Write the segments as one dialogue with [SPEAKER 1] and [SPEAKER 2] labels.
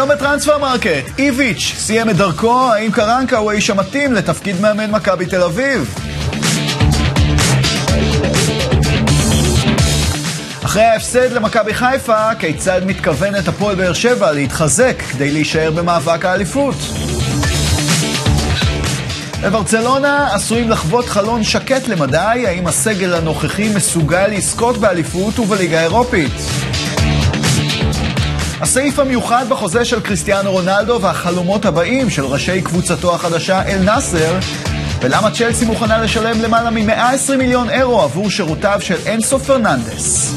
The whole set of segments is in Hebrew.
[SPEAKER 1] היום ב transfer market, איביץ' סיים את דרכו, האם קרנקה הוא האיש המתאים לתפקיד מאמן מכבי תל אביב? אחרי ההפסד למכבי חיפה, כיצד מתכוונת הפועל באר שבע להתחזק כדי להישאר במאבק האליפות? בברצלונה עשויים לחוות חלון שקט למדי, האם הסגל הנוכחי מסוגל לזכות באליפות ובליגה האירופית? הסעיף המיוחד בחוזה של קריסטיאנו רונלדו והחלומות הבאים של ראשי קבוצתו החדשה אל-נאסר ולמה צ'לסי מוכנה לשלם למעלה מ-120 מיליון אירו עבור שירותיו של אנסו פרננדס.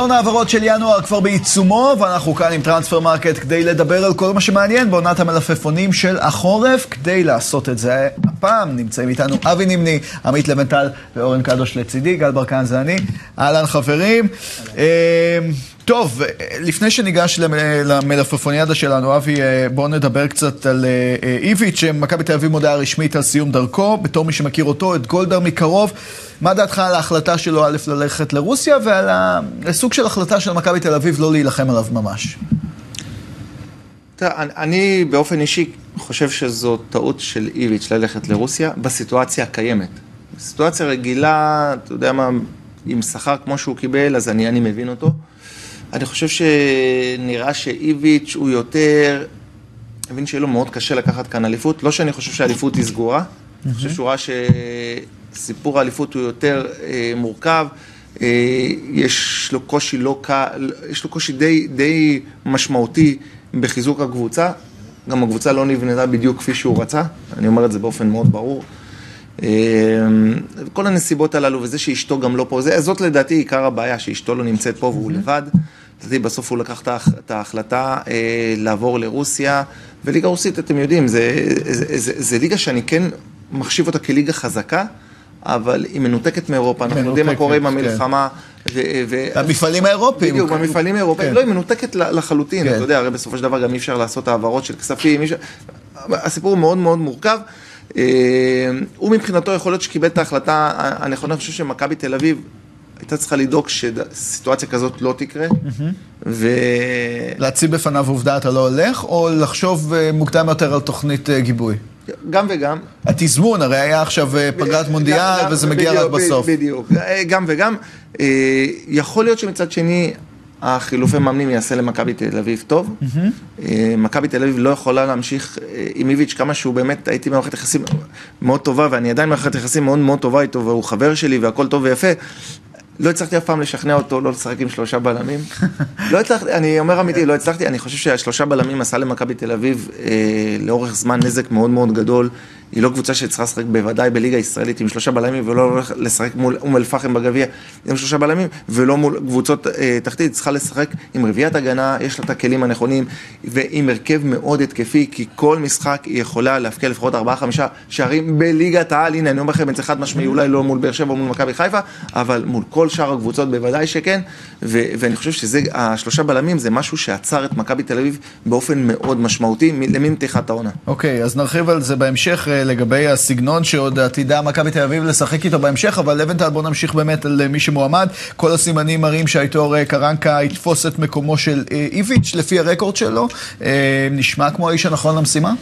[SPEAKER 1] חלון העברות של ינואר כבר בעיצומו, ואנחנו כאן עם transfer market כדי לדבר על כל מה שמעניין בעונת המלפפונים של החורף. כדי לעשות את זה הפעם נמצאים איתנו אבי נימני, עמית לבנטל ואורן קדוש לצידי, גל ברקן זה אני. אהלן חברים. טוב, לפני שניגש למלפפוניאדה שלנו, אבי, בואו נדבר קצת על איביץ', שמכבי תל אביב הודיעה רשמית על סיום דרכו, בתור מי שמכיר אותו, את גולדהאר מקרוב. מה דעתך על ההחלטה שלו, א', ללכת לרוסיה, ועל הסוג של החלטה של מכבי תל אביב לא להילחם עליו ממש?
[SPEAKER 2] אני באופן אישי חושב שזו טעות של איביץ' ללכת לרוסיה בסיטואציה הקיימת. בסיטואציה רגילה, אתה יודע מה, עם שכר כמו שהוא קיבל, אז אני, אני מבין אותו. אני חושב שנראה שאיביץ' הוא יותר, מבין שיהיה לו מאוד קשה לקחת כאן אליפות, לא שאני חושב שהאליפות היא סגורה, אני חושב שהוא ראה שסיפור האליפות הוא יותר אה, מורכב, אה, יש לו קושי לא קל, יש לו קושי די, די משמעותי בחיזוק הקבוצה, גם הקבוצה לא נבנתה בדיוק כפי שהוא רצה, אני אומר את זה באופן מאוד ברור. כל הנסיבות הללו וזה שאשתו גם לא פה, זאת לדעתי עיקר הבעיה, שאשתו לא נמצאת פה והוא לבד. לדעתי בסוף הוא לקח את ההחלטה אה, לעבור לרוסיה, וליגה רוסית, אתם יודעים, זה, זה, זה, זה ליגה שאני כן מחשיב אותה כליגה חזקה, אבל היא מנותקת מאירופה, אנחנו יודעים מה קורה עם המלחמה.
[SPEAKER 1] המפעלים האירופיים.
[SPEAKER 2] בדיוק, המפעלים האירופיים. לא, היא מנותקת לחלוטין, אתה יודע, הרי בסופו של דבר גם אי אפשר לעשות העברות של כספים, הסיפור מאוד מאוד מורכב. הוא מבחינתו יכול להיות שקיבל את ההחלטה הנכונה, אני חושב שמכבי תל אביב הייתה צריכה לדאוג שסיטואציה כזאת לא תקרה. ו...
[SPEAKER 1] להציב בפניו עובדה אתה לא הולך, או לחשוב מוקדם יותר על תוכנית גיבוי?
[SPEAKER 2] גם וגם.
[SPEAKER 1] התזמון, הרי היה עכשיו פגרת מונדיאל, וזה מגיע רק בסוף.
[SPEAKER 2] בדיוק, גם וגם. יכול להיות שמצד שני... החילופי מאמנים יעשה למכבי תל אביב טוב. מכבי תל אביב לא יכולה להמשיך עם איביץ' כמה שהוא באמת, הייתי במערכת יחסים מאוד טובה, ואני עדיין במערכת יחסים מאוד מאוד טובה איתו, והוא חבר שלי והכל טוב ויפה. לא הצלחתי אף פעם לשכנע אותו לא לשחק עם שלושה בלמים. לא הצלחתי, אני אומר אמיתי, לא הצלחתי, אני חושב שהשלושה בלמים עשה למכבי תל אביב אה, לאורך זמן נזק מאוד מאוד גדול. היא לא קבוצה שצריכה לשחק בוודאי בליגה הישראלית עם שלושה בלמים, ולא לשחק מול אום אל-פחם בגביע עם שלושה בלמים, ולא מול קבוצות אה, תחתית, צריכה לשחק עם רביעיית הגנה, יש לה את הכלים הנכונים, ועם הרכב מאוד התקפי, כי כל משחק היא יכולה להפקיע לפחות ארבעה, חמישה שערים בליגת העל, הנה אני אומר לכם את זה חד משמעי, אולי לא מול באר שבע או מול מכבי חיפה, אבל מול כל שאר הקבוצות בוודאי שכן, ו- ואני חושב שזה, השלושה בלמים זה משהו שעצר את מכבי תל אביב באופן מאוד משמעותי, למין פתיחת העונה.
[SPEAKER 1] אוקיי, אז. לגבי הסגנון שעוד עתידה מכבי תל אביב לשחק איתו בהמשך, אבל לבנטל בוא נמשיך באמת על מי שמועמד. כל הסימנים מראים שהאיתור קרנקה יתפוס את מקומו של איביץ' לפי הרקורד שלו. נשמע כמו האיש הנכון למשימה?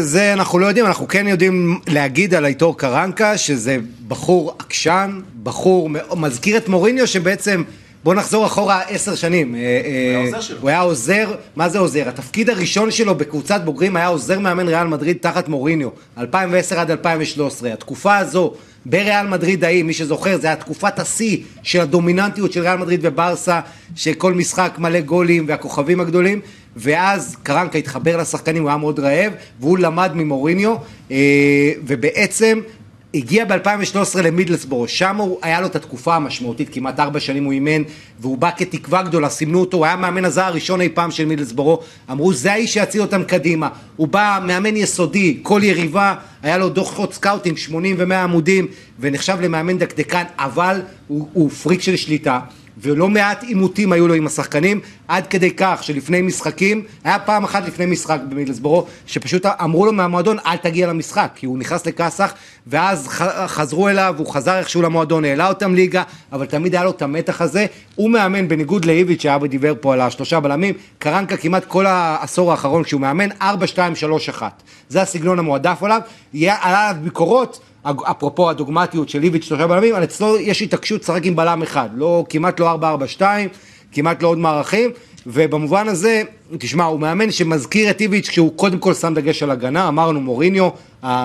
[SPEAKER 3] זה אנחנו לא יודעים, אנחנו כן יודעים להגיד על האיתור קרנקה שזה בחור עקשן, בחור מזכיר את מוריניו שבעצם בוא נחזור אחורה עשר שנים.
[SPEAKER 2] הוא היה עוזר שלו.
[SPEAKER 3] הוא היה עוזר, מה זה עוזר? התפקיד הראשון שלו בקבוצת בוגרים היה עוזר מאמן ריאל מדריד תחת מוריניו, 2010 עד 2013. התקופה הזו בריאל מדריד ההיא, מי שזוכר, זה היה תקופת השיא של הדומיננטיות של ריאל מדריד וברסה, שכל משחק מלא גולים והכוכבים הגדולים, ואז קרנקה התחבר לשחקנים, הוא היה מאוד רעב, והוא למד ממוריניו, ובעצם הגיע ב-2013 למידלסבורו, שם הוא, היה לו את התקופה המשמעותית, כמעט ארבע שנים הוא אימן, והוא בא כתקווה גדולה, סימנו אותו, הוא היה מאמן הזר הראשון אי פעם של מידלסבורו, אמרו זה האיש שיציל אותם קדימה, הוא בא מאמן יסודי, כל יריבה, היה לו דוחות scouting, 80 ו-100 עמודים, ונחשב למאמן דקדקן, אבל הוא, הוא פריק של שליטה. ולא מעט עימותים היו לו עם השחקנים, עד כדי כך שלפני משחקים, היה פעם אחת לפני משחק במידלסבורו, שפשוט אמרו לו מהמועדון, אל תגיע למשחק, כי הוא נכנס לכאסח, ואז חזרו אליו, הוא חזר איכשהו למועדון, העלה אותם ליגה, אבל תמיד היה לו את המתח הזה. הוא מאמן, בניגוד לאיביץ' שהיה ודיבר פה על השלושה בלמים, קרנקה כמעט כל העשור האחרון, כשהוא מאמן, 4, 2, 3, 1. זה הסגנון המועדף עליו, עלה עליו ביקורות. אפרופו הדוגמטיות של איביץ' שלושה בלמים, אבל אצלו יש התעקשות לשחק עם בלם אחד, לא, כמעט לא 4-4-2, כמעט לא עוד מערכים, ובמובן הזה, תשמע, הוא מאמן שמזכיר את איביץ' כשהוא קודם כל שם דגש על הגנה, אמרנו מוריניו,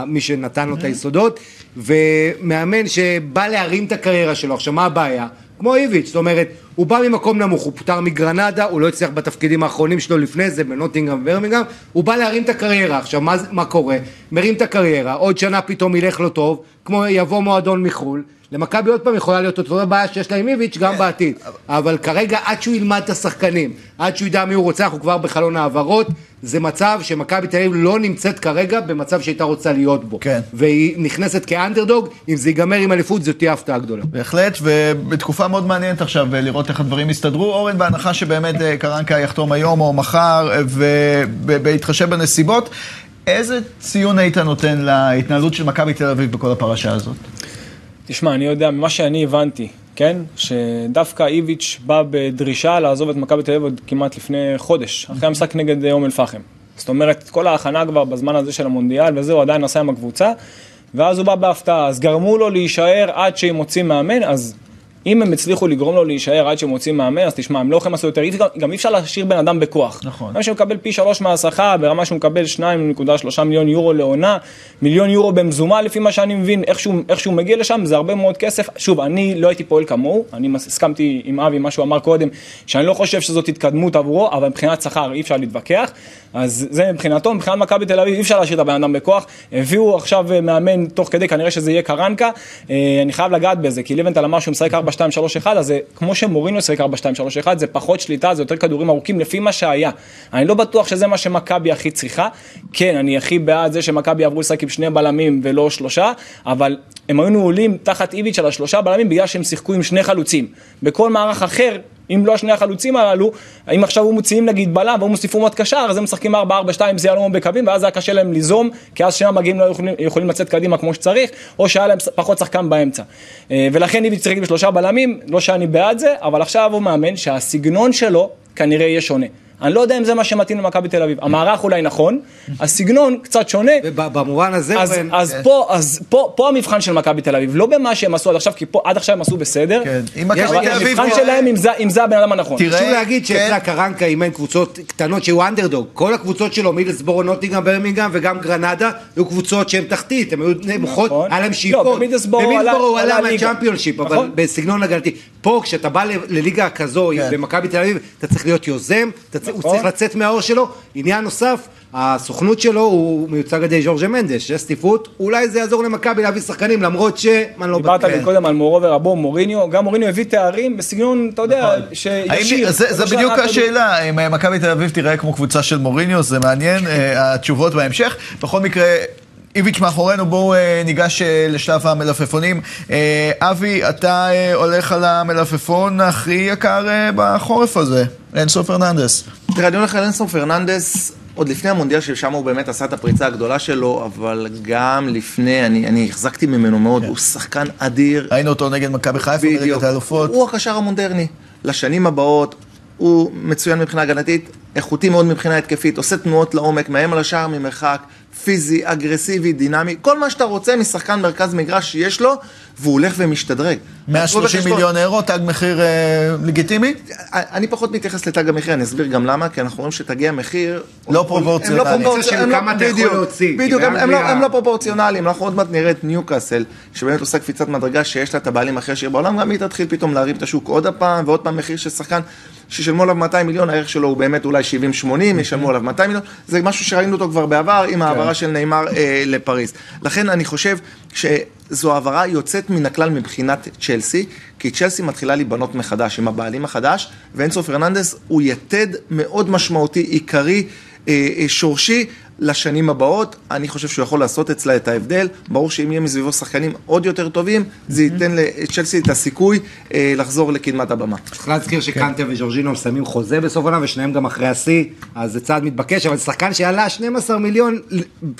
[SPEAKER 3] מי שנתן לו את היסודות, ומאמן שבא להרים את הקריירה שלו. עכשיו, מה הבעיה? כמו איביץ', זאת אומרת, הוא בא ממקום נמוך, הוא פוטר מגרנדה, הוא לא הצליח בתפקידים האחרונים שלו לפני זה, בנוטינגרם וברמינגרם, הוא בא להרים את הקריירה. עכשיו, מה, מה קורה? מרים את הקריירה, עוד שנה פתאום ילך לו טוב, כמו יבוא מועדון מחו"ל, למכבי עוד פעם יכולה להיות אותו בעיה שיש לה עם איביץ' גם בעתיד. אבל כרגע, עד שהוא ילמד את השחקנים, עד שהוא ידע מי הוא רוצה, אנחנו כבר בחלון העברות, זה מצב שמכבי תל אביב לא נמצאת כרגע במצב שהייתה רוצה להיות בו.
[SPEAKER 1] כן.
[SPEAKER 3] והיא נכנסת כאנדרדוג, אם זה ייגמר עם אליפות, זו תהיה הפתעה גדולה.
[SPEAKER 1] בהחלט, ובתקופה מאוד מעניינת עכשיו אה, לראות איך הדברים יסתדרו. אורן, בהנחה שבאמת אה, קרנקה יחתום היום או מחר, אה, ובהתחשב בנסיבות, איזה ציון היית נותן להתנהלות של מכבי תל אביב בכל הפרשה הזאת?
[SPEAKER 4] תשמע, אני יודע, ממה שאני הבנתי, כן? שדווקא איביץ' בא בדרישה לעזוב את מכבי תל אביב עוד כמעט לפני חודש, אחרי המשחק נגד אה, אום אל-פחם. זאת אומרת, כל ההכנה כבר בזמן הזה של המונדיאל וזה, הוא עדיין נסע עם הקבוצה, ואז הוא בא בהפתעה, אז גרמו לו להישאר עד שהם מוצאים מאמן, אז אם הם הצליחו לגרום לו להישאר עד שהם מוצאים מאמן, אז תשמע, הם לא יכולים לעשות יותר, גם אי אפשר להשאיר בן אדם בכוח.
[SPEAKER 1] נכון.
[SPEAKER 4] גם שמקבל פי שלוש מהשכר, ברמה שהוא מקבל 2.3 מיליון יורו לעונה, מיליון יורו במזומן לפי מה שאני מבין, איך שהוא, מגיע לשם, זה הרבה מאוד כסף. שוב, אני לא הייתי פועל כמוהו, אני הסכמתי עם אבי, מה שהוא אמר קודם, שאני לא חושב שזאת התקדמות עבורו, אבל מבחינת שכר אי אפשר להתווכח. אז זה מבחינתו, מבחינת מכבי תל אביב אי אפשר להשאיר את הבן אדם בכוח. הביאו עכשיו אה, מאמן תוך כדי, כנראה שזה יהיה קרנקה. אה, אני חייב לגעת בזה, כי לבנטל אמר שהוא משחק 4-2-3-1, אז זה כמו שמורינו שיחק 4-2-3-1, זה פחות שליטה, זה יותר כדורים ארוכים לפי מה שהיה. אני לא בטוח שזה מה שמכבי הכי צריכה. כן, אני הכי בעד זה שמכבי יעברו לשחק עם שני בלמים ולא שלושה, אבל הם היינו עולים תחת איביץ' על השלושה בלמים בגלל שהם שיחקו עם שני חלוצים. בכל מערך אחר, אם לא שני החלוצים הללו, אם עכשיו הוא מוציאים נגיד בלם והוא מוסיפו מאוד קשר, אז הם משחקים 4-4-2 זה יהלום בקווים, ואז היה קשה להם ליזום, כי אז שני המגיעים לא יכולים, יכולים לצאת קדימה כמו שצריך, או שהיה להם פחות שחקן באמצע. אה, ולכן איביץ' שיחק בשלושה בלמים, לא שאני בעד זה, אבל עכשיו הוא מאמן שהסגנון שלו כנראה יהיה שונה. אני לא יודע אם זה מה שמתאים למכבי תל אביב. המערך אולי נכון, הסגנון קצת שונה.
[SPEAKER 3] ובמובן הזה,
[SPEAKER 4] אז,
[SPEAKER 3] אורן,
[SPEAKER 4] אז, פה, אז פה, פה המבחן של מכבי תל אביב, לא במה שהם עשו עד עכשיו, כי פה, עד עכשיו הם עשו בסדר,
[SPEAKER 1] כן, אם מכבי תל אביב...
[SPEAKER 4] המבחן שלהם אם זה, אם זה הבן אדם הנכון.
[SPEAKER 1] תראה,
[SPEAKER 3] חשוב להגיד
[SPEAKER 1] כן.
[SPEAKER 3] שאצלה קרנקה אימן קבוצות קטנות שהיו אנדרדוג. כל הקבוצות שלו, מידלסבורו, נוטינגהם, ברמינגהם וגם גרנדה, היו קבוצות שהן תחתית, הן היו נמוכות,
[SPEAKER 4] נכון.
[SPEAKER 3] היה להם
[SPEAKER 4] לא,
[SPEAKER 3] שאיפות.
[SPEAKER 4] במידלסבורו
[SPEAKER 3] במידלסבורו הוא
[SPEAKER 4] עלה-.
[SPEAKER 3] מהצ'מפיונשיפ, אבל. בסגנון הגנתי. פה, כשאתה בא ל- לליגה כזו,
[SPEAKER 1] כן.
[SPEAKER 3] במכבי תל אביב, אתה צריך להיות יוזם, אתה צריך- הוא
[SPEAKER 4] נכון.
[SPEAKER 3] צריך לצאת מהאור שלו. עניין נוסף, הסוכנות שלו הוא מיוצג על ידי ז'ורג'ה מנדס, שיש סטיפות, אולי זה יעזור למכבי להביא שחקנים, למרות ש... אני לא
[SPEAKER 4] דיברת. לי קודם על מורו ורבו, מוריניו, גם מוריניו הביא תארים בסגנון, אתה יודע, שישיר.
[SPEAKER 1] האם, זה, זה בדיוק השאלה, אם אה, מכבי תל אביב תיראה כמו קבוצה של מוריניו, זה מעניין, אה, התשובות בהמשך. בכל מקרה, איביץ' מאחורינו, בואו אה, ניגש אה, לשלב המלפפונים. אה, אבי, אתה הולך על המלפפון הכי יקר בחורף הזה, אנסו פרננדס.
[SPEAKER 2] תראה, אני הולך על אנסו פרננדס עוד לפני המונדיאל, ששם הוא באמת עשה את הפריצה הגדולה שלו, אבל גם לפני, אני, אני החזקתי ממנו מאוד, הוא שחקן אדיר.
[SPEAKER 1] ראינו אותו נגד מכבי חיפה, בליגת האלופות.
[SPEAKER 2] הוא הקשר המודרני. לשנים הבאות, הוא מצוין מבחינה הגנתית, איכותי מאוד מבחינה התקפית, עושה תנועות לעומק, מאיים על השער ממרחק, פיזי, אגרסיבי, דינמי, כל מה שאתה רוצה משחקן מרכז מגרש שיש לו, והוא הולך ומשתדרג.
[SPEAKER 1] 130
[SPEAKER 2] יש לו-
[SPEAKER 1] מיליון אירו, תג מחיר אה, לגיטימי?
[SPEAKER 2] אני פחות מתייחס לתג המחיר, אני אסביר גם למה, כי אנחנו רואים שתגי המחיר...
[SPEAKER 1] לא פרופורציונליים.
[SPEAKER 2] לא לא- בדיוק, הם- לא- לא פרופורציונליים, אנחנו עוד מעט נראה את ניוקאסל, שבאמת עושה קפיצת מדרגה שיש לה את הבעלים הכי עשיר בעולם, גם היא תתחיל פתאום להרים את השוק עוד הפעם, ועוד פעם מחיר של שחקן שישלמו עליו 200 מיליון, הערך שלו הוא באמת אולי 70-80, ישלמו עליו 200 מיליון, זה משהו שראינו אותו כבר בעבר עם ההעברה של נאמר אה, לפריז. לכן אני חושב שזו העברה יוצאת מן הכלל מבחינת צ'לסי, כי צ'לסי מתחילה להיבנות מחדש עם הבעלים החדש, ואנסו פרננדס הוא יתד מאוד משמעותי, עיקרי. אה, אה, שורשי, לשנים הבאות, אני חושב שהוא יכול לעשות אצלה את ההבדל. ברור שאם יהיה מסביבו שחקנים עוד יותר טובים, זה ייתן לצ'לסי את הסיכוי אה, לחזור לקדמת הבמה.
[SPEAKER 3] צריך להזכיר שקנטה וג'ורג'ינו מסיימים חוזה בסוף העונה ושניהם גם אחרי השיא, אז זה צעד מתבקש, אבל שחקן שעלה 12 מיליון,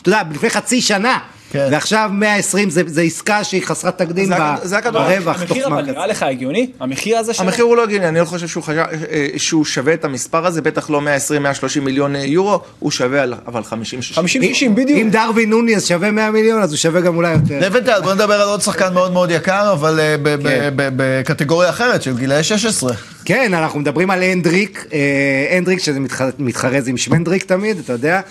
[SPEAKER 3] אתה יודע, לפני חצי שנה,
[SPEAKER 1] כן.
[SPEAKER 3] ועכשיו 120 זה, זה עסקה שהיא חסרת תקדים
[SPEAKER 2] זה
[SPEAKER 3] ב-
[SPEAKER 2] זה.
[SPEAKER 3] ברווח.
[SPEAKER 4] המחיר אבל נראה לך הגיוני? המחיר הזה שלו?
[SPEAKER 2] המחיר הוא לא הגיוני, אני לא חושב שהוא, חשב, אה, שהוא שווה את המספר הזה, בטח לא 120-130 מיליון אה, יורו, הוא שווה אבל 50-60.
[SPEAKER 4] 50-60
[SPEAKER 3] אם
[SPEAKER 4] בדיוק.
[SPEAKER 3] דרווין נוניז שווה 100 מיליון, אז הוא שווה גם אולי יותר.
[SPEAKER 1] לבנטל, בוא נדבר על עוד שחקן מאוד מאוד יקר, אבל אה,
[SPEAKER 3] כן.
[SPEAKER 1] בקטגוריה אחרת של גילאי 16.
[SPEAKER 3] כן, אנחנו מדברים על הנדריק, אה, הנדריק שזה מתח- מתחרז עם שמנדריק תמיד, אתה יודע, אה,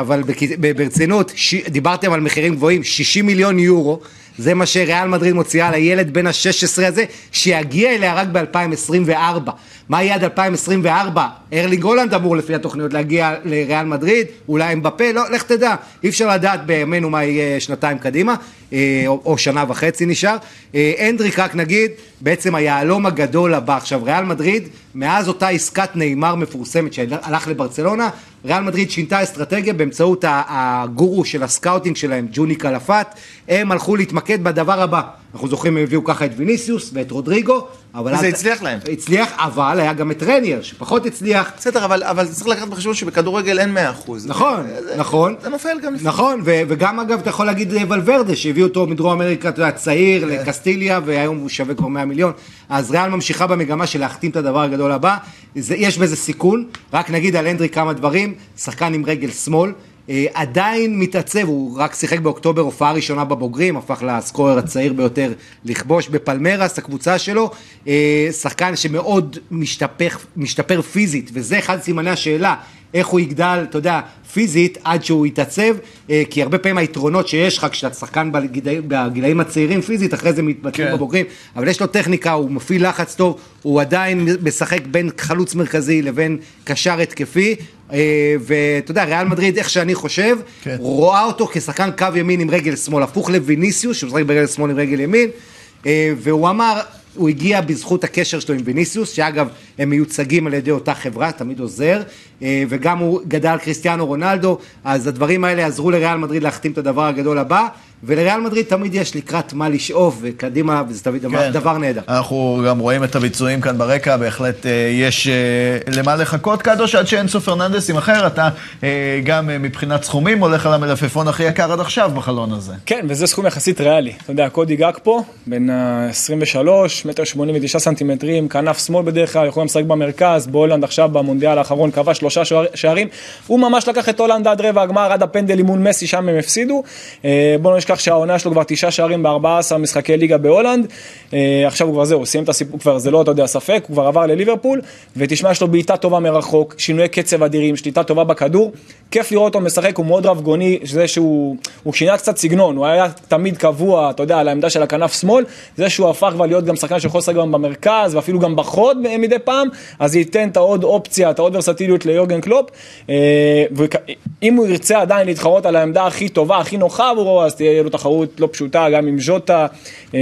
[SPEAKER 3] אבל בכ- ב- ברצינות, דיברתם על מחירים גבוהים, 60 מיליון יורו, זה מה שריאל מדריד מוציאה לילד בן ה-16 הזה, שיגיע אליה רק ב-2024. מה יהיה עד 2024? ארלינג הולנד אמור לפי התוכניות להגיע לריאל מדריד, אולי אמבפה, לא, לך תדע, אי אפשר לדעת בימינו מה יהיה שנתיים קדימה, אה, או, או שנה וחצי נשאר. אה, אנדריק, רק נגיד, בעצם היהלום הגדול הבא. עכשיו, ריאל מדריד, מאז אותה עסקת ניימאר מפורסמת שהלך לברצלונה, ריאל מדריד שינתה אסטרטגיה באמצעות הגורו של ה scouting שלהם, ג'וני קלפט, הם הלכו להתמקד בדבר הבא. אנחנו זוכרים, הם הביאו ככה את ויניסיוס ואת רודריגו.
[SPEAKER 2] וזה
[SPEAKER 3] אז-
[SPEAKER 2] הצליח להם.
[SPEAKER 3] הצליח, אבל היה גם את רניאר, שפחות הצליח.
[SPEAKER 2] בסדר, אבל, אבל צריך לקחת בחשבון שבכדורגל אין 100%.
[SPEAKER 3] נכון,
[SPEAKER 2] זה-
[SPEAKER 3] נכון.
[SPEAKER 2] זה נופל גם לפעמים.
[SPEAKER 3] נכון, ו- וגם אגב אתה יכול להגיד ולוורדה שהביאו אותו מדרום אמריקה, אתה יודע, צעיר
[SPEAKER 2] כן.
[SPEAKER 3] לקסטיליה והיום הוא שווה כבר 100 מיליון, אז ריאל ממשיכה במגמה של להחתים את הדבר הגדול הבא, זה, יש בזה סיכון, רק נגיד על הנדריק כמה דברים, שחקן עם רגל שמאל, אה, עדיין מתעצב, הוא רק שיחק באוקטובר הופעה ראשונה בבוגרים, הפך לסקורר הצעיר ביותר לכבוש בפלמרס, הקבוצה שלו, אה, שחקן שמאוד משתפר, משתפר פיזית, וזה אחד סימני השאלה, איך הוא יגדל, אתה יודע, פיזית עד שהוא יתעצב, אה, כי הרבה פעמים היתרונות שיש לך כשאתה שחקן בגילאים, בגילאים הצעירים פיזית, אחרי זה מתבטאים
[SPEAKER 1] כן.
[SPEAKER 3] בבוגרים, אבל יש לו טכניקה, הוא מפעיל לחץ טוב, הוא עדיין משחק בין חלוץ מרכזי לבין קשר התקפי, אה, ואתה יודע, ריאל מדריד, איך שאני חושב,
[SPEAKER 1] כן.
[SPEAKER 3] רואה אותו כשחקן קו ימין עם רגל שמאל, הפוך לויניסיוס, שהוא משחק ברגל שמאל עם רגל ימין, אה, והוא אמר, הוא הגיע בזכות הקשר שלו עם ויניסיוס, שאגב, הם מיוצגים על ידי אותה חברה, תמיד עוזר, אה, וגם הוא גדל קריסטיאנו רונלדו, אז הדברים האלה עזרו לריאל מדריד להחתים את הדבר הגדול הבא, ולריאל מדריד תמיד יש לקראת מה לשאוף, וקדימה, וזה תמיד דבר,
[SPEAKER 1] כן.
[SPEAKER 3] דבר נהדר.
[SPEAKER 1] אנחנו גם רואים את הביצועים כאן ברקע, בהחלט אה, יש אה, למה לחכות, קדוש, עד שאנסו פרננדס יימכר, אתה אה, גם אה, מבחינת סכומים הולך על המלפפון הכי יקר עד עכשיו בחלון הזה.
[SPEAKER 4] כן, וזה סכום יחסית ריאלי. אתה יודע, קודי גג פה, בן ה-23, מטר 89 סנטימטרים, כנף שמאל בדרך כלל, יכול לשחק במרכז, בהולנד עכשיו במונדיאל האחרון כבש שלושה שער- שערים. הוא ממש לקח את הולנד עד רבע הגמר, עד הפנדלים מול מסי, שם הם הפסידו. אה, בואו לא נשכח שהעונה שלו כבר תשעה שערים ב-14 משחקי ליגה בהולנד. אה, עכשיו הוא כבר זהו, סיים את הסיפור, כבר זה לא, אתה יודע, ספק, הוא כבר עבר לליברפול, ותשמע, יש לו בעיטה טובה מרחוק, שינויי קצב אדירים, שליטה טובה בכדור. כיף לראות אותו משחק, הוא מאוד רבגוני, זה שהוא הוא שינה קצת סגנון, הוא היה תמיד קבוע, אתה יודע, על העמדה של הכנף שמאל, זה שהוא הפך כבר להיות גם שחקן שיכול לשחק גם במרכז, ואפילו גם בחוד מדי פעם, אז זה ייתן את העוד אופציה, את העוד ורסטיליות ליורגן קלופ. אה, ואם הוא ירצה עדיין להתחרות על העמדה הכי טובה, הכי נוחה עבורו, אז תהיה לו תחרות לא פשוטה, גם עם ז'וטה, אה.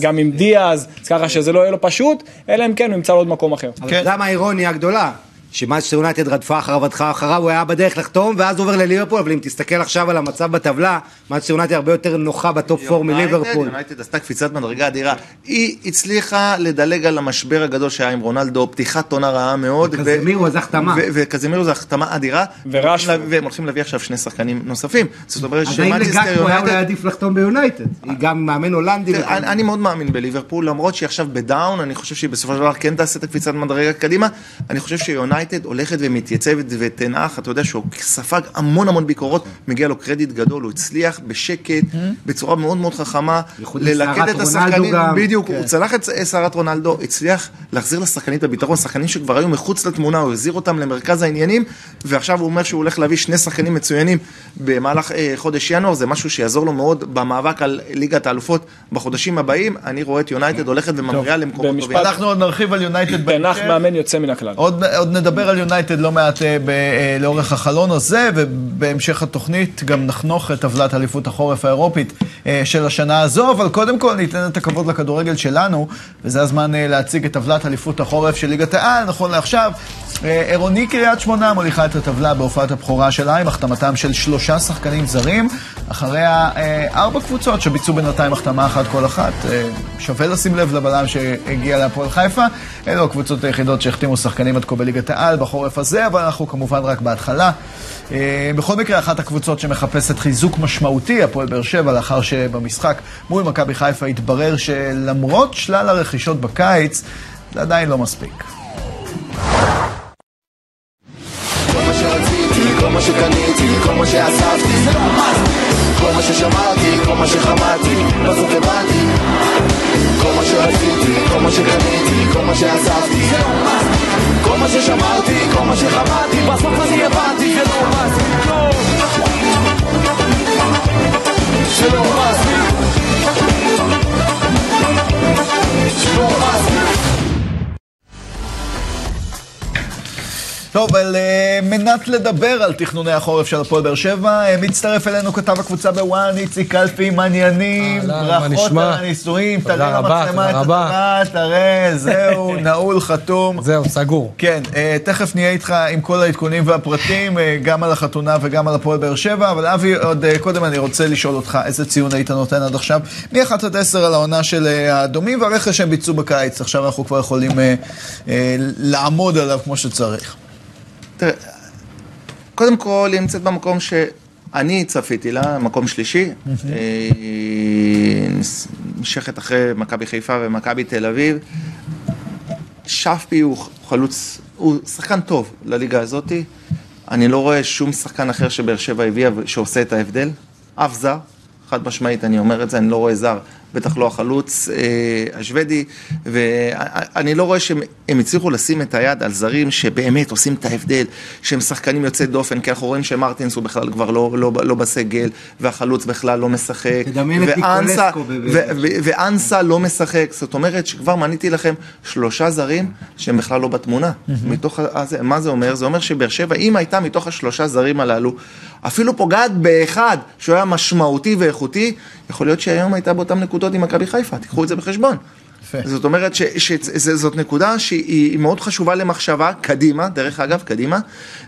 [SPEAKER 4] גם עם דיאז, אז ככה שזה לא יהיה לו פשוט, אלא אם כן הוא ימצא לו עוד מקום אחר.
[SPEAKER 3] אבל
[SPEAKER 1] כן.
[SPEAKER 3] אתה יודע מה האירוניה הגדולה? שמאצ'סטר יונייטד רדפה אחריו, רדפה אחריו, הוא היה בדרך לחתום, ואז עובר לליברפול, אבל אם תסתכל עכשיו על המצב בטבלה, מנצ'סטר יונייטד הרבה יותר נוחה ב top 4 מליברפול.
[SPEAKER 2] יונייטד עשתה קפיצת מדרגה אדירה. היא הצליחה לדלג על המשבר הגדול שהיה עם רונלדו, פתיחת עונה רעה מאוד.
[SPEAKER 3] וקזמירו, אז החתמה.
[SPEAKER 2] וקזמירו זו החתמה אדירה.
[SPEAKER 4] ורשפורד.
[SPEAKER 2] והם הולכים להביא עכשיו שני שחקנים נוספים. זאת אומרת
[SPEAKER 3] אז האם
[SPEAKER 2] שמנצ'סטר
[SPEAKER 3] לגקפו היה אולי
[SPEAKER 2] יונייטד...
[SPEAKER 3] עדיף לחתום ביונייטד? היא גם מאמן הולנדי.
[SPEAKER 2] תראה,
[SPEAKER 3] וכל-
[SPEAKER 2] אני, אני מאוד מאמין בליברפול, למרות שהיא עכשיו ב down, אני חושב שהיא בסופו של דבר כן תעשה את הקפיצת מדרגה קדימה. אני חושב שיונייטד הולכת ומתייצבת וטן האח, אתה יודע שהוא ספג המון המון ביקורות, מגיע לו קרדיט גדול, הוא הצליח בשקט, בצורה מאוד מאוד חכמה, ללכד את השחקנים. בדיוק,
[SPEAKER 1] כן.
[SPEAKER 2] הוא צלח את סערת רונלדו, הצליח להחזיר לשחקנים את הביטחון, שחקנים שכבר היו מחוץ לתמונה, הוא החזיר אותם למרכז העניינים, ועכשיו הוא אומר שהוא הולך להביא שני שחקנים מצוינים במהלך אה, חודש ינואר, זה משהו שיעזור לו מאוד במאבק על ליגת האלופות בחודשים הבאים, אני רואה את יונייטד הולכת וממריאה למקומות טובים.
[SPEAKER 1] אנחנו עוד נרחיב על יונייטד
[SPEAKER 4] תנח. מאמן יוצא מן הכלל.
[SPEAKER 1] עוד, עוד נדבר על יונייטד לא מעט אה, אה, לאורך החלון הזה, ובהמשך התוכנית גם נחנוך את טבלת אליפות החורף האירופית אה, של השנה הזו, אבל קודם כל ניתן את הכבוד לכדורגל שלנו, וזה הזמן להציג את טבלת אליפות החורף של ליגת העל, נכון לעכשיו. אה, עירוני קריית שמונה מוליכה את הטבלה בהופעת הבכורה שלה עם החתמתם של שלושה שחקנים זרים, אחריה אה, ארבע קבוצות שביצעו בינתיים החתמה אחת כל אחת. אה, שווה לשים לב לבלם שהגיע להפועל חיפה. אלו הקבוצות היחידות שהחתימו שחקנים עד כה בליגת העל בחורף הזה, אבל אנחנו כמובן רק בהתחלה. בכל מקרה, אחת הקבוצות שמחפשת חיזוק משמעותי, הפועל באר שבע, לאחר שבמשחק מול מכבי חיפה התברר שלמרות שלל הרכישות בקיץ, זה עדיין לא מספיק. כל מה שקניתי, כל מה שאספתי, זה לא מספיק כל מה ששמעתי, כל מה שחמדתי, בסוף הבנתי. כל מה שרציתי, כל מה שקניתי, כל מה שאספתי, זה לא מספיק כל מה ששמעתי, כל מה שחמדתי, בסוף אני הבנתי, זה לא מספיק זה מספיק זה לא טוב, על uh, מנת לדבר על תכנוני החורף של הפועל באר שבע, uh, מצטרף אלינו כתב הקבוצה בוואן, איציק קלפי, מעניינים, ברכות על הניסויים, תראה למצלמה את התמונה, תראה, זהו, נעול, חתום.
[SPEAKER 5] זהו, סגור.
[SPEAKER 1] כן, uh, תכף נהיה איתך עם כל העדכונים והפרטים, גם על החתונה וגם על הפועל באר שבע, אבל אבי, עוד קודם אני רוצה לשאול אותך, איזה ציון היית נותן עד עכשיו? מ-1 עד 10 על העונה של האדומים והרכש שהם ביצעו בקיץ, עכשיו אנחנו כבר יכולים לעמוד עליו כמו שצריך.
[SPEAKER 2] תראה, קודם כל היא נמצאת במקום שאני צפיתי לה, מקום שלישי. נמשכת אחרי מכבי חיפה ומכבי תל אביב. שפפי הוא חלוץ, הוא שחקן טוב לליגה הזאתי. אני לא רואה שום שחקן אחר שבאר שבע הביאה שעושה את ההבדל. אף זר, חד משמעית אני אומר את זה, אני לא רואה זר בטח לא החלוץ אה, השוודי, ואני לא רואה שהם הצליחו לשים את היד על זרים שבאמת עושים את ההבדל, שהם שחקנים יוצאי דופן, כי אנחנו רואים שמרטינס הוא בכלל כבר לא, לא, לא בסגל, והחלוץ בכלל לא משחק.
[SPEAKER 3] תדמיין את ניקולסקו.
[SPEAKER 2] ואנסה לא משחק, זאת אומרת שכבר מניתי לכם שלושה זרים שהם בכלל לא בתמונה. מתוך, אז, מה זה אומר? זה אומר שבאר שבע, אם הייתה מתוך השלושה זרים הללו, אפילו פוגעת באחד שהוא היה משמעותי ואיכותי, יכול להיות שהיום הייתה באותן נקודות עם מכבי חיפה, תיקחו את זה בחשבון. זאת אומרת שזאת נקודה שהיא מאוד חשובה למחשבה, קדימה, דרך אגב, קדימה,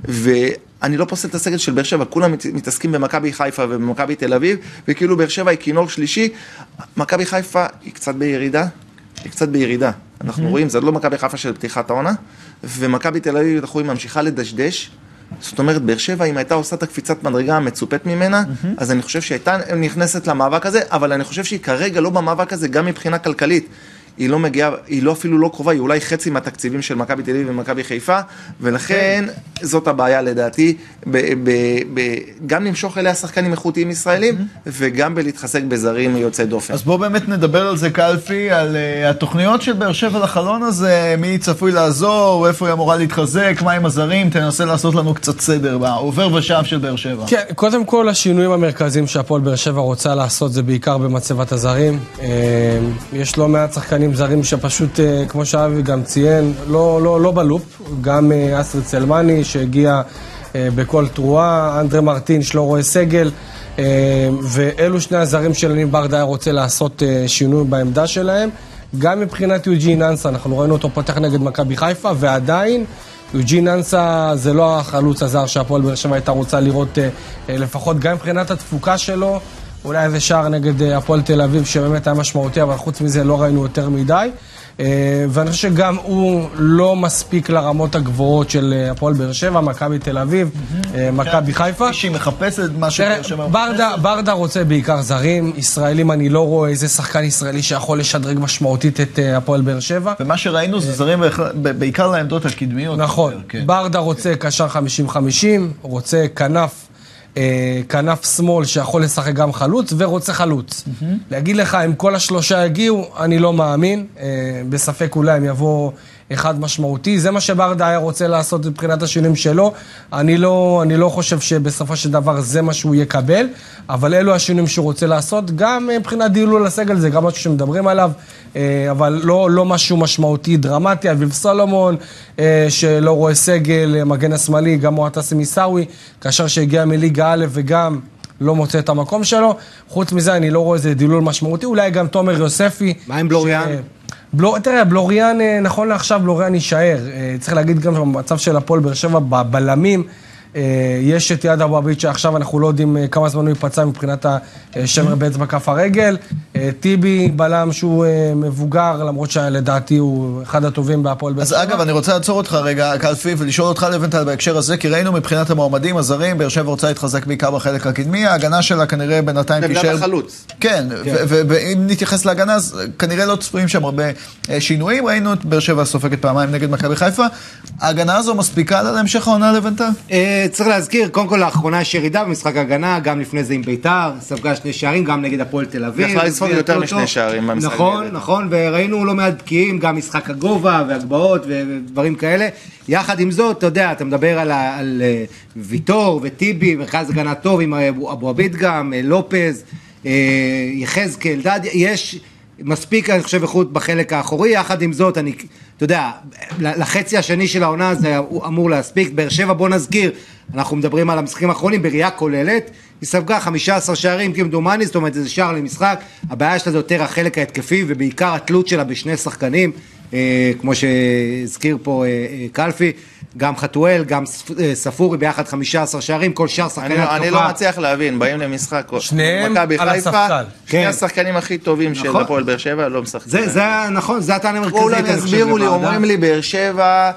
[SPEAKER 2] ואני לא פוסל את הסגל של באר שבע, כולם מתעסקים במכבי חיפה ובמכבי תל אביב, וכאילו באר שבע היא כינור שלישי, מכבי חיפה היא קצת בירידה, היא קצת בירידה. אנחנו רואים, זה לא מכבי חיפה של פתיחת העונה, ומכבי תל אביב, אנחנו רואים, ממשיכה לדשדש. זאת אומרת, באר שבע, אם הייתה עושה את הקפיצת מדרגה המצופת ממנה, mm-hmm. אז אני חושב שהייתה נכנסת למאבק הזה, אבל אני חושב שהיא כרגע לא במאבק הזה גם מבחינה כלכלית. היא לא מגיעה, היא לא אפילו לא קרובה, היא אולי חצי מהתקציבים של מכבי תל אביב ומכבי חיפה, ולכן כן. זאת הבעיה לדעתי, ב, ב, ב, גם למשוך אליה שחקנים איכותיים ישראלים, mm-hmm. וגם בלהתחזק בזרים יוצאי דופן.
[SPEAKER 1] אז בואו באמת נדבר על זה קלפי, על uh, התוכניות של באר שבע לחלון הזה, מי צפוי לעזור, איפה היא אמורה להתחזק, מה עם הזרים, תנסה לעשות לנו קצת סדר בעובר ושב של באר שבע.
[SPEAKER 5] כן, קודם כל השינויים המרכזיים שהפועל באר שבע רוצה לעשות זה בעיקר במצבת הזרים. אה, יש לא מעט שחקנים שחקנים זרים שפשוט, אה, כמו שאבי גם ציין, לא, לא, לא בלופ. גם אה, אסטרד סלמני שהגיע אה, בכל תרועה, אנדרה מרטין שלא רואה סגל. ואלו שני הזרים של יניב ברדה רוצה לעשות שינוי בעמדה שלהם. גם מבחינת יוג'ין אנסה, אנחנו ראינו אותו פותח נגד מכבי חיפה, ועדיין יוג'ין אנסה זה לא החלוץ הזר שהפועל באר שבע הייתה רוצה לראות, לפחות גם מבחינת התפוקה שלו. אולי איזה שער נגד אה, הפועל תל אביב שבאמת היה משמעותי, אבל חוץ מזה לא ראינו יותר מדי. אה, ואני חושב שגם הוא לא מספיק לרמות הגבוהות של אה, הפועל באר שבע, מכבי תל אביב, מכבי כן. חיפה.
[SPEAKER 1] שהיא מחפשת מה שבאר שבע.
[SPEAKER 5] ברדה רוצה בעיקר זרים, ישראלים, אני לא רואה איזה שחקן ישראלי שיכול לשדרג משמעותית את הפועל באר שבע.
[SPEAKER 1] ומה שראינו זה זרים בעיקר לעמדות הקדמיות.
[SPEAKER 5] נכון, כן. ברדה רוצה קשר 50-50, רוצה כנף אה, כנף שמאל שיכול לשחק גם חלוץ, ורוצה חלוץ. Mm-hmm. להגיד לך, אם כל השלושה יגיעו, אני לא מאמין. אה, בספק אולי הם יבואו אחד משמעותי. זה מה שברדה היה רוצה לעשות מבחינת השינויים שלו. אני לא, אני לא חושב שבסופו של דבר זה מה שהוא יקבל, אבל אלו השינויים שהוא רוצה לעשות. גם מבחינת דילול הסגל זה גם משהו שמדברים עליו, אה, אבל לא, לא משהו משמעותי דרמטי. אביב סולומון, אה, שלא רואה סגל, מגן השמאלי, גם מועטסים עיסאווי, כאשר שהגיע מליגה א' וגם... לא מוצא את המקום שלו. חוץ מזה, אני לא רואה איזה דילול משמעותי. אולי גם תומר יוספי.
[SPEAKER 3] מה עם בלוריאן?
[SPEAKER 5] בלו, תראה, בלוריאן, אה, נכון לעכשיו, בלוריאן יישאר. אה, צריך להגיד גם במצב של הפועל באר שבע, בבלמים, יש את יד אבו עביד, שעכשיו אנחנו לא יודעים אה, כמה זמן הוא ייפצע מבחינת השמר באצבע כף הרגל. אה, טיבי, בלם שהוא אה, מבוגר, למרות שלדעתי הוא אחד הטובים בהפועל באר
[SPEAKER 1] אז
[SPEAKER 5] שבע.
[SPEAKER 1] אגב, אני רוצה לעצור אותך רגע, קלפי, ולשאול אותך לבנטל בהקשר הזה, כי ראינו מבחינת המועמדים הזרים, באר שבע רוצה להתחזק בעיקר בחלק הקדמי, ההגנה שלה כנראה בינתיים
[SPEAKER 2] עמדת
[SPEAKER 1] תישאר...
[SPEAKER 2] החלוץ.
[SPEAKER 1] כן, ו- ואם נתייחס להגנה, אז כנראה לא צפויים שם הרבה אה, שינויים, ראינו את באר שבע סופגת פעמיים נגד מכבי חיפה. ההגנה הזו מספיקה לה להמשך העונה לבנטל?
[SPEAKER 3] צריך להזכיר, קודם כל לאחרונה יש ירידה במשחק הגנה, גם לפני זה עם ביתר, ספגה שני שערים, גם נגד הפועל תל אביב.
[SPEAKER 2] יכלה לספוג יותר. משני שערים במשחק
[SPEAKER 3] נכון. נכון, וראינו לא מעט בקיאים, גם משחק הגובה והגבהות ודברים כאלה. יחד עם זאת, אתה יודע, אתה מדבר על, ה- על אה, ויטור וטיבי, מרכז הגנה טוב עם אבו אבו עביד גם, אה, לופז, אה, יחזקאל, דדיה, יש מספיק, אני חושב, איכות בחלק האחורי, יחד עם זאת, אני, אתה יודע, לחצי השני של העונה זה אמור להספיק. באר שבע, בוא נזכיר, אנחנו מדברים על המשחקים האחרונים בראייה כוללת, היא ספגה 15 שערים כמדומני, זאת אומרת, זה שער למשחק, הבעיה שלה זה יותר החלק ההתקפי, ובעיקר התלות שלה בשני שחקנים, כמו שהזכיר פה אה, אה, קלפי, גם חתואל, גם ספ- אה, ספורי ביחד 15 שערים, כל שאר שחקני
[SPEAKER 2] אני,
[SPEAKER 3] התקפה.
[SPEAKER 2] אני לא מצליח להבין, באים למשחק,
[SPEAKER 5] שניהם על הספסל.
[SPEAKER 2] שני
[SPEAKER 3] כן.
[SPEAKER 2] השחקנים הכי טובים של
[SPEAKER 3] נכון.
[SPEAKER 2] הפועל באר שבע לא משחקים.
[SPEAKER 3] זה, זה, נכון, זה הטענה המרכזית,
[SPEAKER 2] כולם הסבירו לי. אומרים לי, באר שבע אה,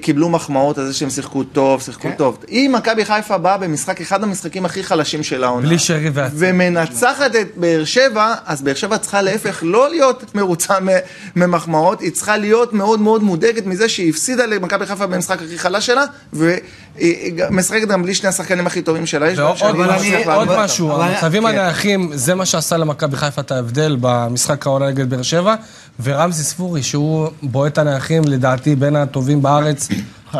[SPEAKER 2] קיבלו מחמאות על זה שהם שיחקו טוב, שיחקו
[SPEAKER 3] כן.
[SPEAKER 2] טוב. אם מכבי חיפה באה במשחק, אחד המשחקים הכי חלשים של העונה,
[SPEAKER 5] בלי שרי ואצילי.
[SPEAKER 2] ומנצחת את באר שבע, אז באר שבע צריכה להפך לא להיות מרוצה ממחמאות, היא צריכה להיות מאוד מאוד מודאגת מזה שהיא הפסידה למכבי חיפה במשחק הכי חלש שלה, והיא גם- משחקת גם בלי שני השחקנים הכי טובים שלה.
[SPEAKER 5] ועוד עוד משהו, המצבים
[SPEAKER 3] כן.
[SPEAKER 5] הנייחים, זה מה שעשה למכבי חיפה את ההבדל במשחק העונה נגד באר שבע, ורמזי ספורי, שהוא בועט הנייחים, לדעתי, בין הטובים בארץ,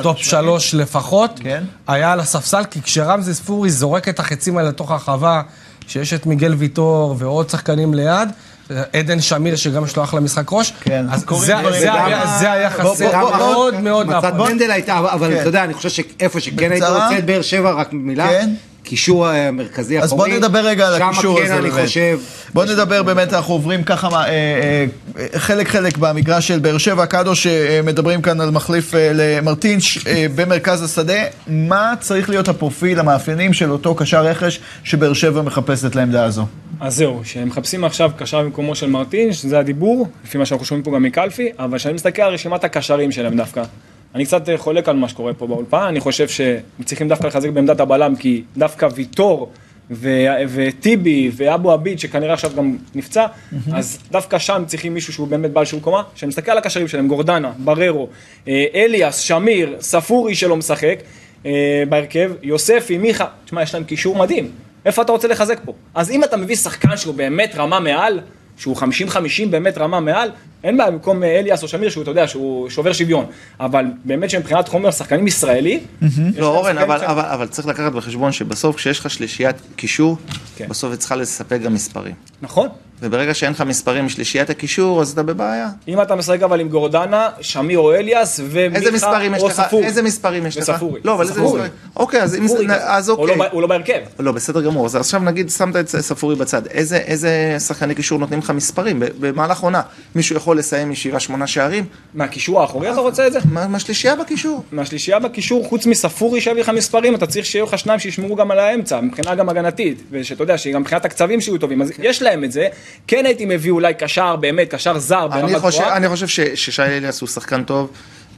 [SPEAKER 5] top שלוש לפחות,
[SPEAKER 1] כן.
[SPEAKER 5] היה על הספסל, כי כשרמזי ספורי זורק את החצים האלה לתוך הרחבה, שיש את מיגל ויטור ועוד שחקנים ליד, עדן שמיר, שגם יש לו אחלה משחק ראש,
[SPEAKER 1] כן,
[SPEAKER 5] אז זה-. זה
[SPEAKER 3] וגם-
[SPEAKER 5] היה- זה היה
[SPEAKER 1] בוא,
[SPEAKER 5] חסר
[SPEAKER 1] בוא, בוא,
[SPEAKER 5] מאוד מאוד
[SPEAKER 3] מצת
[SPEAKER 5] מהפועל.
[SPEAKER 3] פנדל הייתה, אבל
[SPEAKER 1] כן.
[SPEAKER 3] אתה יודע, אני חושב שאיפה שכן היית. רוצה את באר שבע, רק מילה,
[SPEAKER 1] כן.
[SPEAKER 3] קישור אה, מרכזי
[SPEAKER 1] אז בוא
[SPEAKER 3] אחורי.
[SPEAKER 1] נדבר רגע על הקישור הזה.
[SPEAKER 3] שם כן, אני
[SPEAKER 1] באמת.
[SPEAKER 3] חושב,
[SPEAKER 1] בוא נדבר באמת, אנחנו עוברים ככה אה, אה, חלק חלק במגרש של באר שבע, קדוש, אה, מדברים כאן על מחליף אה, למרטינש אה, במרכז השדה. מה צריך להיות הפרופיל, המאפיינים של אותו קשר רכש שבאר שבע מחפשת לעמדה הזו?
[SPEAKER 4] אז זהו, שהם מחפשים עכשיו קשר במקומו של מרטינש, זה הדיבור, לפי מה שאנחנו שומעים פה גם מקלפי, אבל כשאני מסתכל על רשימת הקשרים שלהם דווקא, אני קצת אה, חולק על מה שקורה פה באולפן, אני חושב שהם צריכים דווקא לחזק בעמדת הבלם, כי דווקא ויטור ו- וטיבי ואבו עביד, שכנראה עכשיו גם נפצע, אז דווקא שם צריכים מישהו שהוא באמת בעל שום קומה. כשאני מסתכל על הקשרים שלהם, גורדנה, בררו, אה, אליאס, שמיר, ספורי שלא משחק אה, בהרכב, יוספי, מיכה, תשמע, יש להם קישור מדהים. איפה אתה רוצה לחזק פה? אז אם אתה מביא שחקן שהוא באמת רמה מעל, שהוא 50-50 באמת רמה מעל, אין בעיה במקום אה, אליאס או שמיר שהוא, אתה יודע, שהוא שובר שוויון. אבל באמת שמבחינת חומר שחקנים ישראלי,
[SPEAKER 2] לא, אורן, אבל,
[SPEAKER 4] שהם-
[SPEAKER 2] אבל, אבל צריך לקחת בחשבון שבסוף כשיש לך שלישיית קישור,
[SPEAKER 4] כן.
[SPEAKER 2] בסוף היא צריכה לספק גם מספרים.
[SPEAKER 4] נכון.
[SPEAKER 2] וברגע שאין לך מספרים משלישיית הקישור, אז אתה בבעיה.
[SPEAKER 4] אם אתה משחק אבל עם גורדנה, שמיר או אליאס, ומיכה
[SPEAKER 2] איזה מספרים יש
[SPEAKER 4] או? ספורי.
[SPEAKER 2] איזה מספרים יש לך?
[SPEAKER 4] וספורי.
[SPEAKER 2] לא, אבל איזה. מספרים? אוקיי, אז
[SPEAKER 4] לא
[SPEAKER 2] אוקיי.
[SPEAKER 4] הוא לא בהרכב.
[SPEAKER 2] לא, בסדר גמור. אז עכשיו נגיד, שמת את ספורי בצד. איזה, שחקני קישור נותנים לך מספרים במהלך עונה? מישהו יכול לסיים עם שבעה, שמונה שערים?
[SPEAKER 4] מהקישור האחורי אתה רוצה את זה?
[SPEAKER 2] מה- מהשלישייה בקישור.
[SPEAKER 4] מהשלישייה בקישור, חוץ מספורי שיביא לך מספרים, אתה צריך שיהיו לך שניים שישמרו גם על האמצע, מבחינה גם הגנתית, ושאתה יודע, שגם מבחינת הקצבים שיהיו טובים, אז יש להם את זה, כן הייתי מביא אולי קשר, באמת, קשר זר
[SPEAKER 2] אני
[SPEAKER 4] ברמה
[SPEAKER 2] חושב,
[SPEAKER 4] גבוהה,
[SPEAKER 2] אני חושב ש- ששי אליאס הוא שחקן טוב.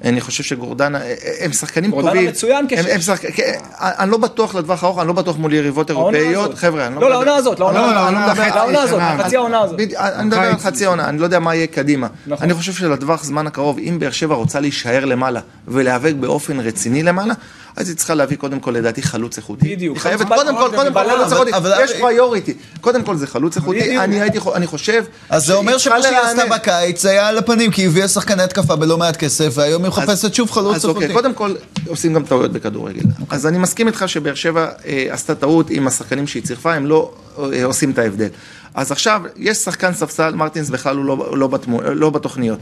[SPEAKER 2] אני חושב שגורדנה, הם שחקנים
[SPEAKER 4] גורדנה
[SPEAKER 2] טובים.
[SPEAKER 4] מצוין כשש.
[SPEAKER 2] הם- הם שחק- כן, אני לא בטוח לטווח ארוך, אני לא בטוח מול יריבות
[SPEAKER 4] העונה
[SPEAKER 2] אירופאיות. חבר'ה, אני
[SPEAKER 4] לא,
[SPEAKER 2] מדבר-
[SPEAKER 4] לעונה הזאת, לעונה
[SPEAKER 2] לא-
[SPEAKER 3] הזאת.
[SPEAKER 2] לא.
[SPEAKER 4] חצי העונה הזאת.
[SPEAKER 2] אני מדבר על. חצי עונה, אני לא יודע מה יהיה קדימה.
[SPEAKER 4] נכון.
[SPEAKER 2] אני חושב שלטווח זמן הקרוב, אם באר שבע רוצה להישאר למעלה ולהיאבק באופן רציני למעלה, אז היא צריכה להביא קודם כל לדעתי חלוץ איכותי.
[SPEAKER 4] בדיוק.
[SPEAKER 2] היא חייבת קודם כל, קודם כל. חלוץ איכותי.
[SPEAKER 1] אבל-
[SPEAKER 2] יש פריוריטי. קודם כל זה חלוץ איכותי. אני הייתי, אני חושב...
[SPEAKER 1] אז זה אומר שמה שהיא עשתה. בקיץ זה היה על הפנים, כי היא הביאה שחקני התקפה בלא מעט כסף, והיום היא מחפשת שוב חלוץ
[SPEAKER 2] אז אוקיי,
[SPEAKER 1] איכותי.
[SPEAKER 2] קודם כל עושים גם טעויות בכדורגל. אז אני מסכים איתך שבאר שבע אה, עשתה טעות עם השחקנים שהיא צירפה, הם לא אה, עושים את ההבדל. אז עכשיו, יש שחקן ספסל, מרטינס בכלל הוא לא, לא, בתמו, לא בתוכניות.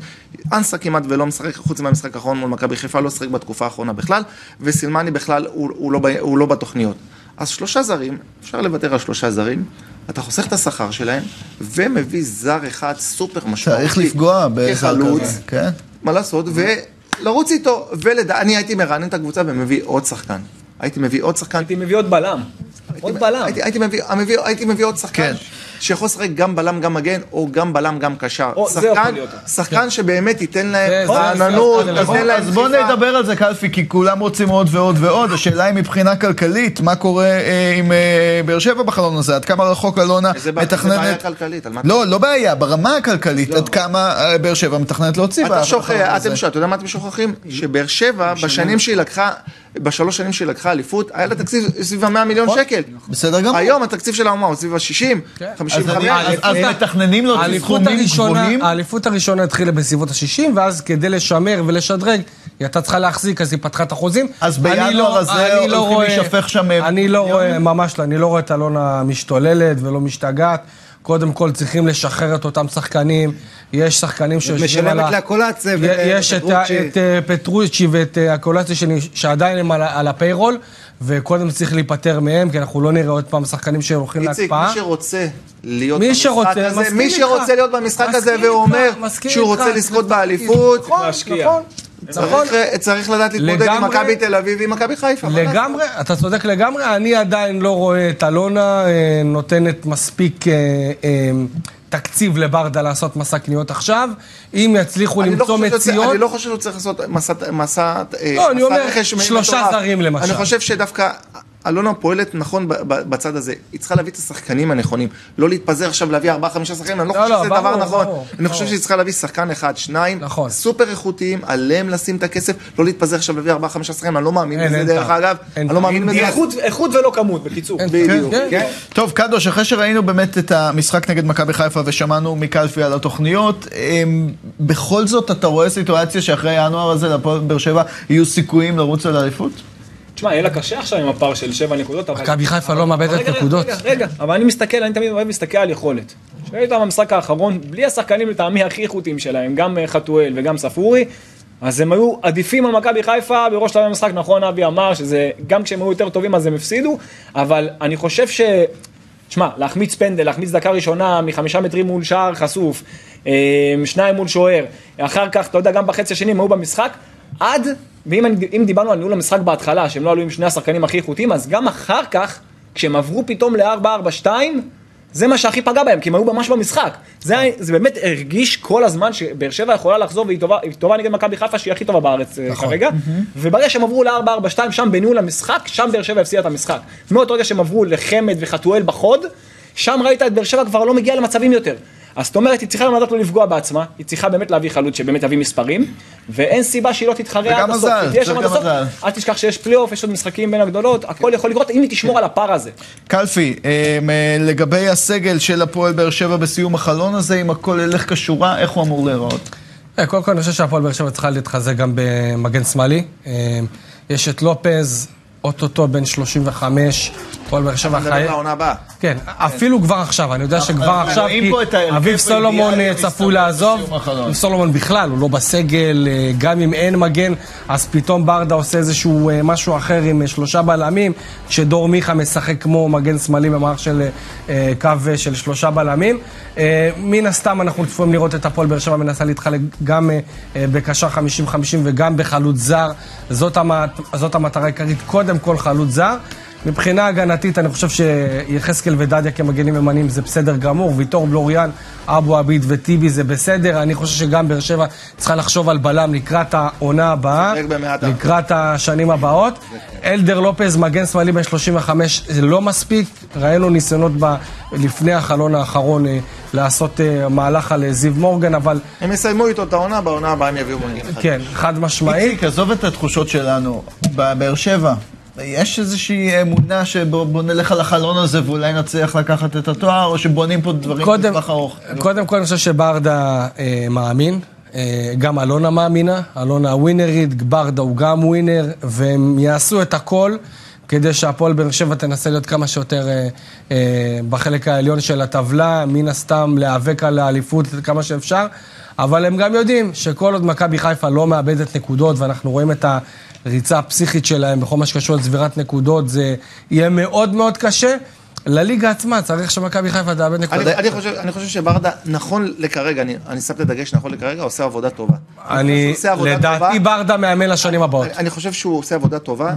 [SPEAKER 2] אנסה כמעט ולא משחק, חוץ מהמשחק האחרון מול מכבי חיפה, לא שיחק בתקופה האחרונה בכלל, וסילמני בכלל הוא, הוא, לא, הוא לא בתוכניות. אז שלושה זרים, אפשר לוותר על שלושה זרים, אתה חוסך את השכר שלהם, ומביא זר אחד סופר משמעותי.
[SPEAKER 1] צריך לפגוע
[SPEAKER 2] כחלוץ,
[SPEAKER 1] כן?
[SPEAKER 2] מה לעשות, ולרוץ איתו. ואני הייתי מרענן את הקבוצה ומביא עוד שחקן. הייתי מביא עוד שחקן.
[SPEAKER 4] הייתי מביא עוד בלם. עוד בלם.
[SPEAKER 2] הייתי, הייתי, מביא, מביא, הייתי מביא עוד שחקן.
[SPEAKER 1] כן.
[SPEAKER 2] שיכול לשחק גם בלם, גם מגן, או גם בלם, גם קשר.
[SPEAKER 4] זה
[SPEAKER 2] שחקן. שחקן שבאמת ייתן
[SPEAKER 5] זה-
[SPEAKER 2] להם
[SPEAKER 5] זה-
[SPEAKER 2] רעננות,
[SPEAKER 5] זה-
[SPEAKER 2] ייתן להם
[SPEAKER 1] אז בואו
[SPEAKER 2] דחיפה.
[SPEAKER 1] נדבר על זה, קלפי, כי כולם רוצים עוד ועוד ועוד. השאלה היא מבחינה כלכלית, מה קורה אה, עם אה, באר שבע בחלון הזה? עד כמה רחוק אלונה
[SPEAKER 2] בעיה- איזה בעיה
[SPEAKER 1] מתכננת...
[SPEAKER 2] כלכלית, על מה
[SPEAKER 1] לא, לא בעיה, ברמה הכלכלית, עד כמה אה, באר שבע מתכננת להוציא
[SPEAKER 2] אתה
[SPEAKER 1] בחלון
[SPEAKER 2] שוכח,
[SPEAKER 1] הזה.
[SPEAKER 2] אתם שואלים, אתה יודע מה אתם שוכחים? שבאר שבע, בשנים שהיא לקחה, בשלוש שנים שהיא לקחה אליפות, היה לה תקציב סביב ה-100 מיליון שקל.
[SPEAKER 1] בסדר גמור.
[SPEAKER 2] היום התקציב שלה הוא סביב ה-60,
[SPEAKER 1] אז
[SPEAKER 2] 55.
[SPEAKER 1] אני- אז- מתכננים להוציא
[SPEAKER 5] האליפות
[SPEAKER 1] סכומים
[SPEAKER 5] הראשונה,
[SPEAKER 1] גבוהים?
[SPEAKER 5] האליפות הראשונה התחילה בסביבות ה-60, ואז כדי לשמר ולשדרג, היא הייתה צריכה להחזיק, אז היא פתחה את החוזים.
[SPEAKER 1] אז בינואר
[SPEAKER 5] לא-
[SPEAKER 1] הזה
[SPEAKER 5] לא
[SPEAKER 1] הולכים
[SPEAKER 5] רואה-
[SPEAKER 1] להישפך שם,
[SPEAKER 5] אני לא? רואה, ממש לא, אני לא רואה את אלונה משתוללת ולא משתגעת. קודם כל צריכים לשחרר את אותם שחקנים, יש שחקנים שיושבים על ה...
[SPEAKER 3] משלמת לקולציה
[SPEAKER 5] יש את את אה, פטרוצ'י ואת אה, הקולציה שלי, שעדיין הם על על הפיירול, וקודם צריך להיפטר מהם, כי אנחנו לא נראה עוד פעם שחקנים שהולכים
[SPEAKER 2] איציק,
[SPEAKER 5] להקפאה.
[SPEAKER 2] מי שרוצה להיות
[SPEAKER 5] מי
[SPEAKER 2] במשחק
[SPEAKER 5] שרוצה,
[SPEAKER 2] הזה,
[SPEAKER 5] מסכים
[SPEAKER 2] מי. שרוצה להיות במשחק הזה והוא אומר שהוא. רוצה לזכות
[SPEAKER 5] זה-
[SPEAKER 2] באליפות,
[SPEAKER 5] נכון. נכון. נכון.
[SPEAKER 2] צריך- צריך לדעת להתמודד עם
[SPEAKER 5] לגמרי.
[SPEAKER 2] מכבי תל אביב ועם מכבי חיפה.
[SPEAKER 5] לגמרי, אתה צודק לגמרי, אני עדיין לא רואה את אלונה אה, נותנת מספיק אה, אה, תקציב לברדה לעשות מסע קניות עכשיו. אם יצליחו
[SPEAKER 2] לא
[SPEAKER 5] למצוא
[SPEAKER 2] צריך-
[SPEAKER 5] מציאות,
[SPEAKER 2] אני לא חושב שהוא צריך לעשות מסע, מסע, אה,
[SPEAKER 5] לא, אני אומר,
[SPEAKER 2] רכש
[SPEAKER 5] שלושה
[SPEAKER 2] מטורף.
[SPEAKER 5] זרים, למשל.
[SPEAKER 2] אני חושב שדווקא אלונה פועלת נכון בצד הזה. היא צריכה להביא את השחקנים הנכונים. לא להתפזר עכשיו להביא ארבעה, חמישה שחקנים, אני לא
[SPEAKER 5] לא,
[SPEAKER 2] חושב
[SPEAKER 5] לא,
[SPEAKER 2] שזה
[SPEAKER 5] ברור,
[SPEAKER 2] דבר נכון.
[SPEAKER 5] ברור,
[SPEAKER 2] אני חושב. שהיא צריכה להביא שחקן אחד, שניים,
[SPEAKER 5] נכון.
[SPEAKER 2] סופר איכותיים, עליהם לשים את הכסף, לא להתפזר עכשיו להביא ארבעה, חמישה שחקנים, אני לא מאמין בזה דרך. אגב.
[SPEAKER 5] אין
[SPEAKER 2] אני לא. מאמין בזה.
[SPEAKER 4] איכות- איכות ולא כמות, בקיצור.
[SPEAKER 2] בדיוק.
[SPEAKER 5] כן,
[SPEAKER 3] כן.
[SPEAKER 1] טוב, קדוש, אחרי שראינו באמת את המשחק נגד מכבי חיפה ושמענו מקלפי על התוכניות, אמ, בכל זאת אתה רואה סיטואציה שאחרי ינואר הזה לפועל באר שבע יהיו סיכויים לרוץ על האליפות?
[SPEAKER 4] תשמע, יהיה לה קשה עכשיו עם הפער של שבע נקודות, אבל...
[SPEAKER 5] מכבי חיפה לא מאבדת
[SPEAKER 4] רגע, רגע,
[SPEAKER 5] נקודות.
[SPEAKER 4] רגע, רגע, אבל אני מסתכל, אני תמיד אוהב להסתכל על יכולת. אותם במשחק האחרון, בלי השחקנים לטעמי הכי איכותיים שלהם, גם אה, חתואל וגם ספורי, אז הם היו עדיפים על מכבי חיפה בראש שלב המשחק, נכון אבי אמר שזה, גם כשהם היו יותר טובים אז הם הפסידו, אבל אני חושב ש... שמע, להחמיץ פנדל, להחמיץ דקה ראשונה מחמישה מטרים מול שער חשוף, אה, שניים מול שוער, אחר כך, אתה יודע, גם בחצי השני הם היו במשחק, עד, ואם אם דיברנו על ניהול המשחק בהתחלה, שהם לא עלו עם שני השחקנים הכי איכותיים, אז גם אחר כך, כשהם עברו פתאום ל-4-4-2, זה מה שהכי פגע בהם, כי הם היו ממש במשחק. זה, זה באמת הרגיש כל הזמן שבאר שבע יכולה לחזור והיא טובה, היא טובה נגד מכבי חיפה שהיא הכי טובה בארץ אה, כרגע. וברגע שהם עברו ל-4-4-2, שם בניהול המשחק, שם באר שבע הפסידה את המשחק. מאותו רגע שהם עברו לחמד וחתואל בחוד, שם ראית את באר שבע כבר לא מגיעה למצבים יותר. אז זאת אומרת, היא צריכה גם לדעת לא לפגוע בעצמה, היא צריכה באמת להביא חלוץ שבאמת יביא מספרים, ואין סיבה שהיא לא תתחרה עד
[SPEAKER 1] וגם
[SPEAKER 4] הסוף.
[SPEAKER 1] מזל,
[SPEAKER 4] היא תהיה
[SPEAKER 1] צריך גם. מזל.
[SPEAKER 4] אל תשכח שיש פלייאוף, יש עוד משחקים בין הגדולות, הכל יכול לקרות אם היא תשמור על הפער הזה.
[SPEAKER 1] קלפי, אמ, אה, לגבי הסגל של הפועל באר שבע בסיום החלון הזה, אם הכל ילך כשורה, איך הוא אמור להיראות?
[SPEAKER 5] אה, קודם כל, אני חושב שהפועל באר שבע צריכה להתחזק גם במגן שמאלי. אה, יש את לופז, אוטוטו בן 35, הפועל באר שבע
[SPEAKER 2] נדבר
[SPEAKER 5] חי...
[SPEAKER 2] לעונה הבאה.
[SPEAKER 5] כן, אפילו כבר עכשיו, אני יודע שכבר עכשיו, כי אביב סולומון צפוי לעזוב. אביב סולומון בכלל, הוא לא בסגל, אה, גם אם אין מגן, אז פתאום ברדה עושה איזשהו אה, משהו אחר עם אה, שלושה בלמים, כשדור מיכה משחק כמו מגן שמאלי במערך של קו של שלושה בלמים. מן הסתם אנחנו צפויים לראות את הפועל באר שבע מנסה להתחלק גם בקשר 50-50 וגם בחלוץ זר. זאת המטרה העיקרית, קודם כל חלוץ זר. מבחינה הגנתית, אני חושב שיחזקאל ודדיה כמגנים ימניים זה בסדר גמור, ויטור בלוריאן, אבו עביד וטיבי זה בסדר. אני חושב שגם באר שבע צריכה לחשוב על בלם לקראת העונה הבאה, לקראת השנים הבאות. אלדר לופז, מגן שמאלי בן 35, זה לא מספיק. ראינו ניסיונות ב, לפני החלון האחרון אה, לעשות אה, מהלך על אה, זיו מורגן, אבל
[SPEAKER 2] הם יסיימו איתו את העונה, בעונה הבאה הם יביאו מגן אחד.
[SPEAKER 5] כן, חד משמעית.
[SPEAKER 1] איציק, עזוב את התחושות שלנו. בבאר שבע, יש איזושהי אמונה שבוא נלך על החלון הזה ואולי נצליח לקחת את התואר, או שבונים פה דברים בטווח ארוך?
[SPEAKER 5] קודם כל אני חושב שברדה אה, מאמין, אה, גם אלונה מאמינה, אלונה ווינרית, ברדה הוא גם ווינר, והם יעשו את הכל כדי שהפועל באר שבע תנסה להיות כמה שיותר אה, אה, בחלק העליון של הטבלה, מן הסתם להיאבק על האליפות כמה שאפשר, אבל הם גם יודעים שכל עוד מכבי חיפה לא מאבדת נקודות, ואנחנו רואים את הריצה הפסיכית שלהם בכל מה שקשור לצבירת נקודות, זה יהיה מאוד מאוד קשה. לליגה עצמה צריך שמכבי חיפה תאבד
[SPEAKER 2] אני,
[SPEAKER 5] נקודות.
[SPEAKER 2] אני, חושב, אני חושב שברדה, נכון לכרגע, אני, אני שם את הדגש נכון לכרגע, עושה עבודה טובה.
[SPEAKER 5] אני,
[SPEAKER 2] עבודה
[SPEAKER 5] לדעתי
[SPEAKER 2] טובה.
[SPEAKER 5] ברדה מאמן לשנים הבאות.
[SPEAKER 2] אני, אני חושב שהוא עושה עבודה טובה.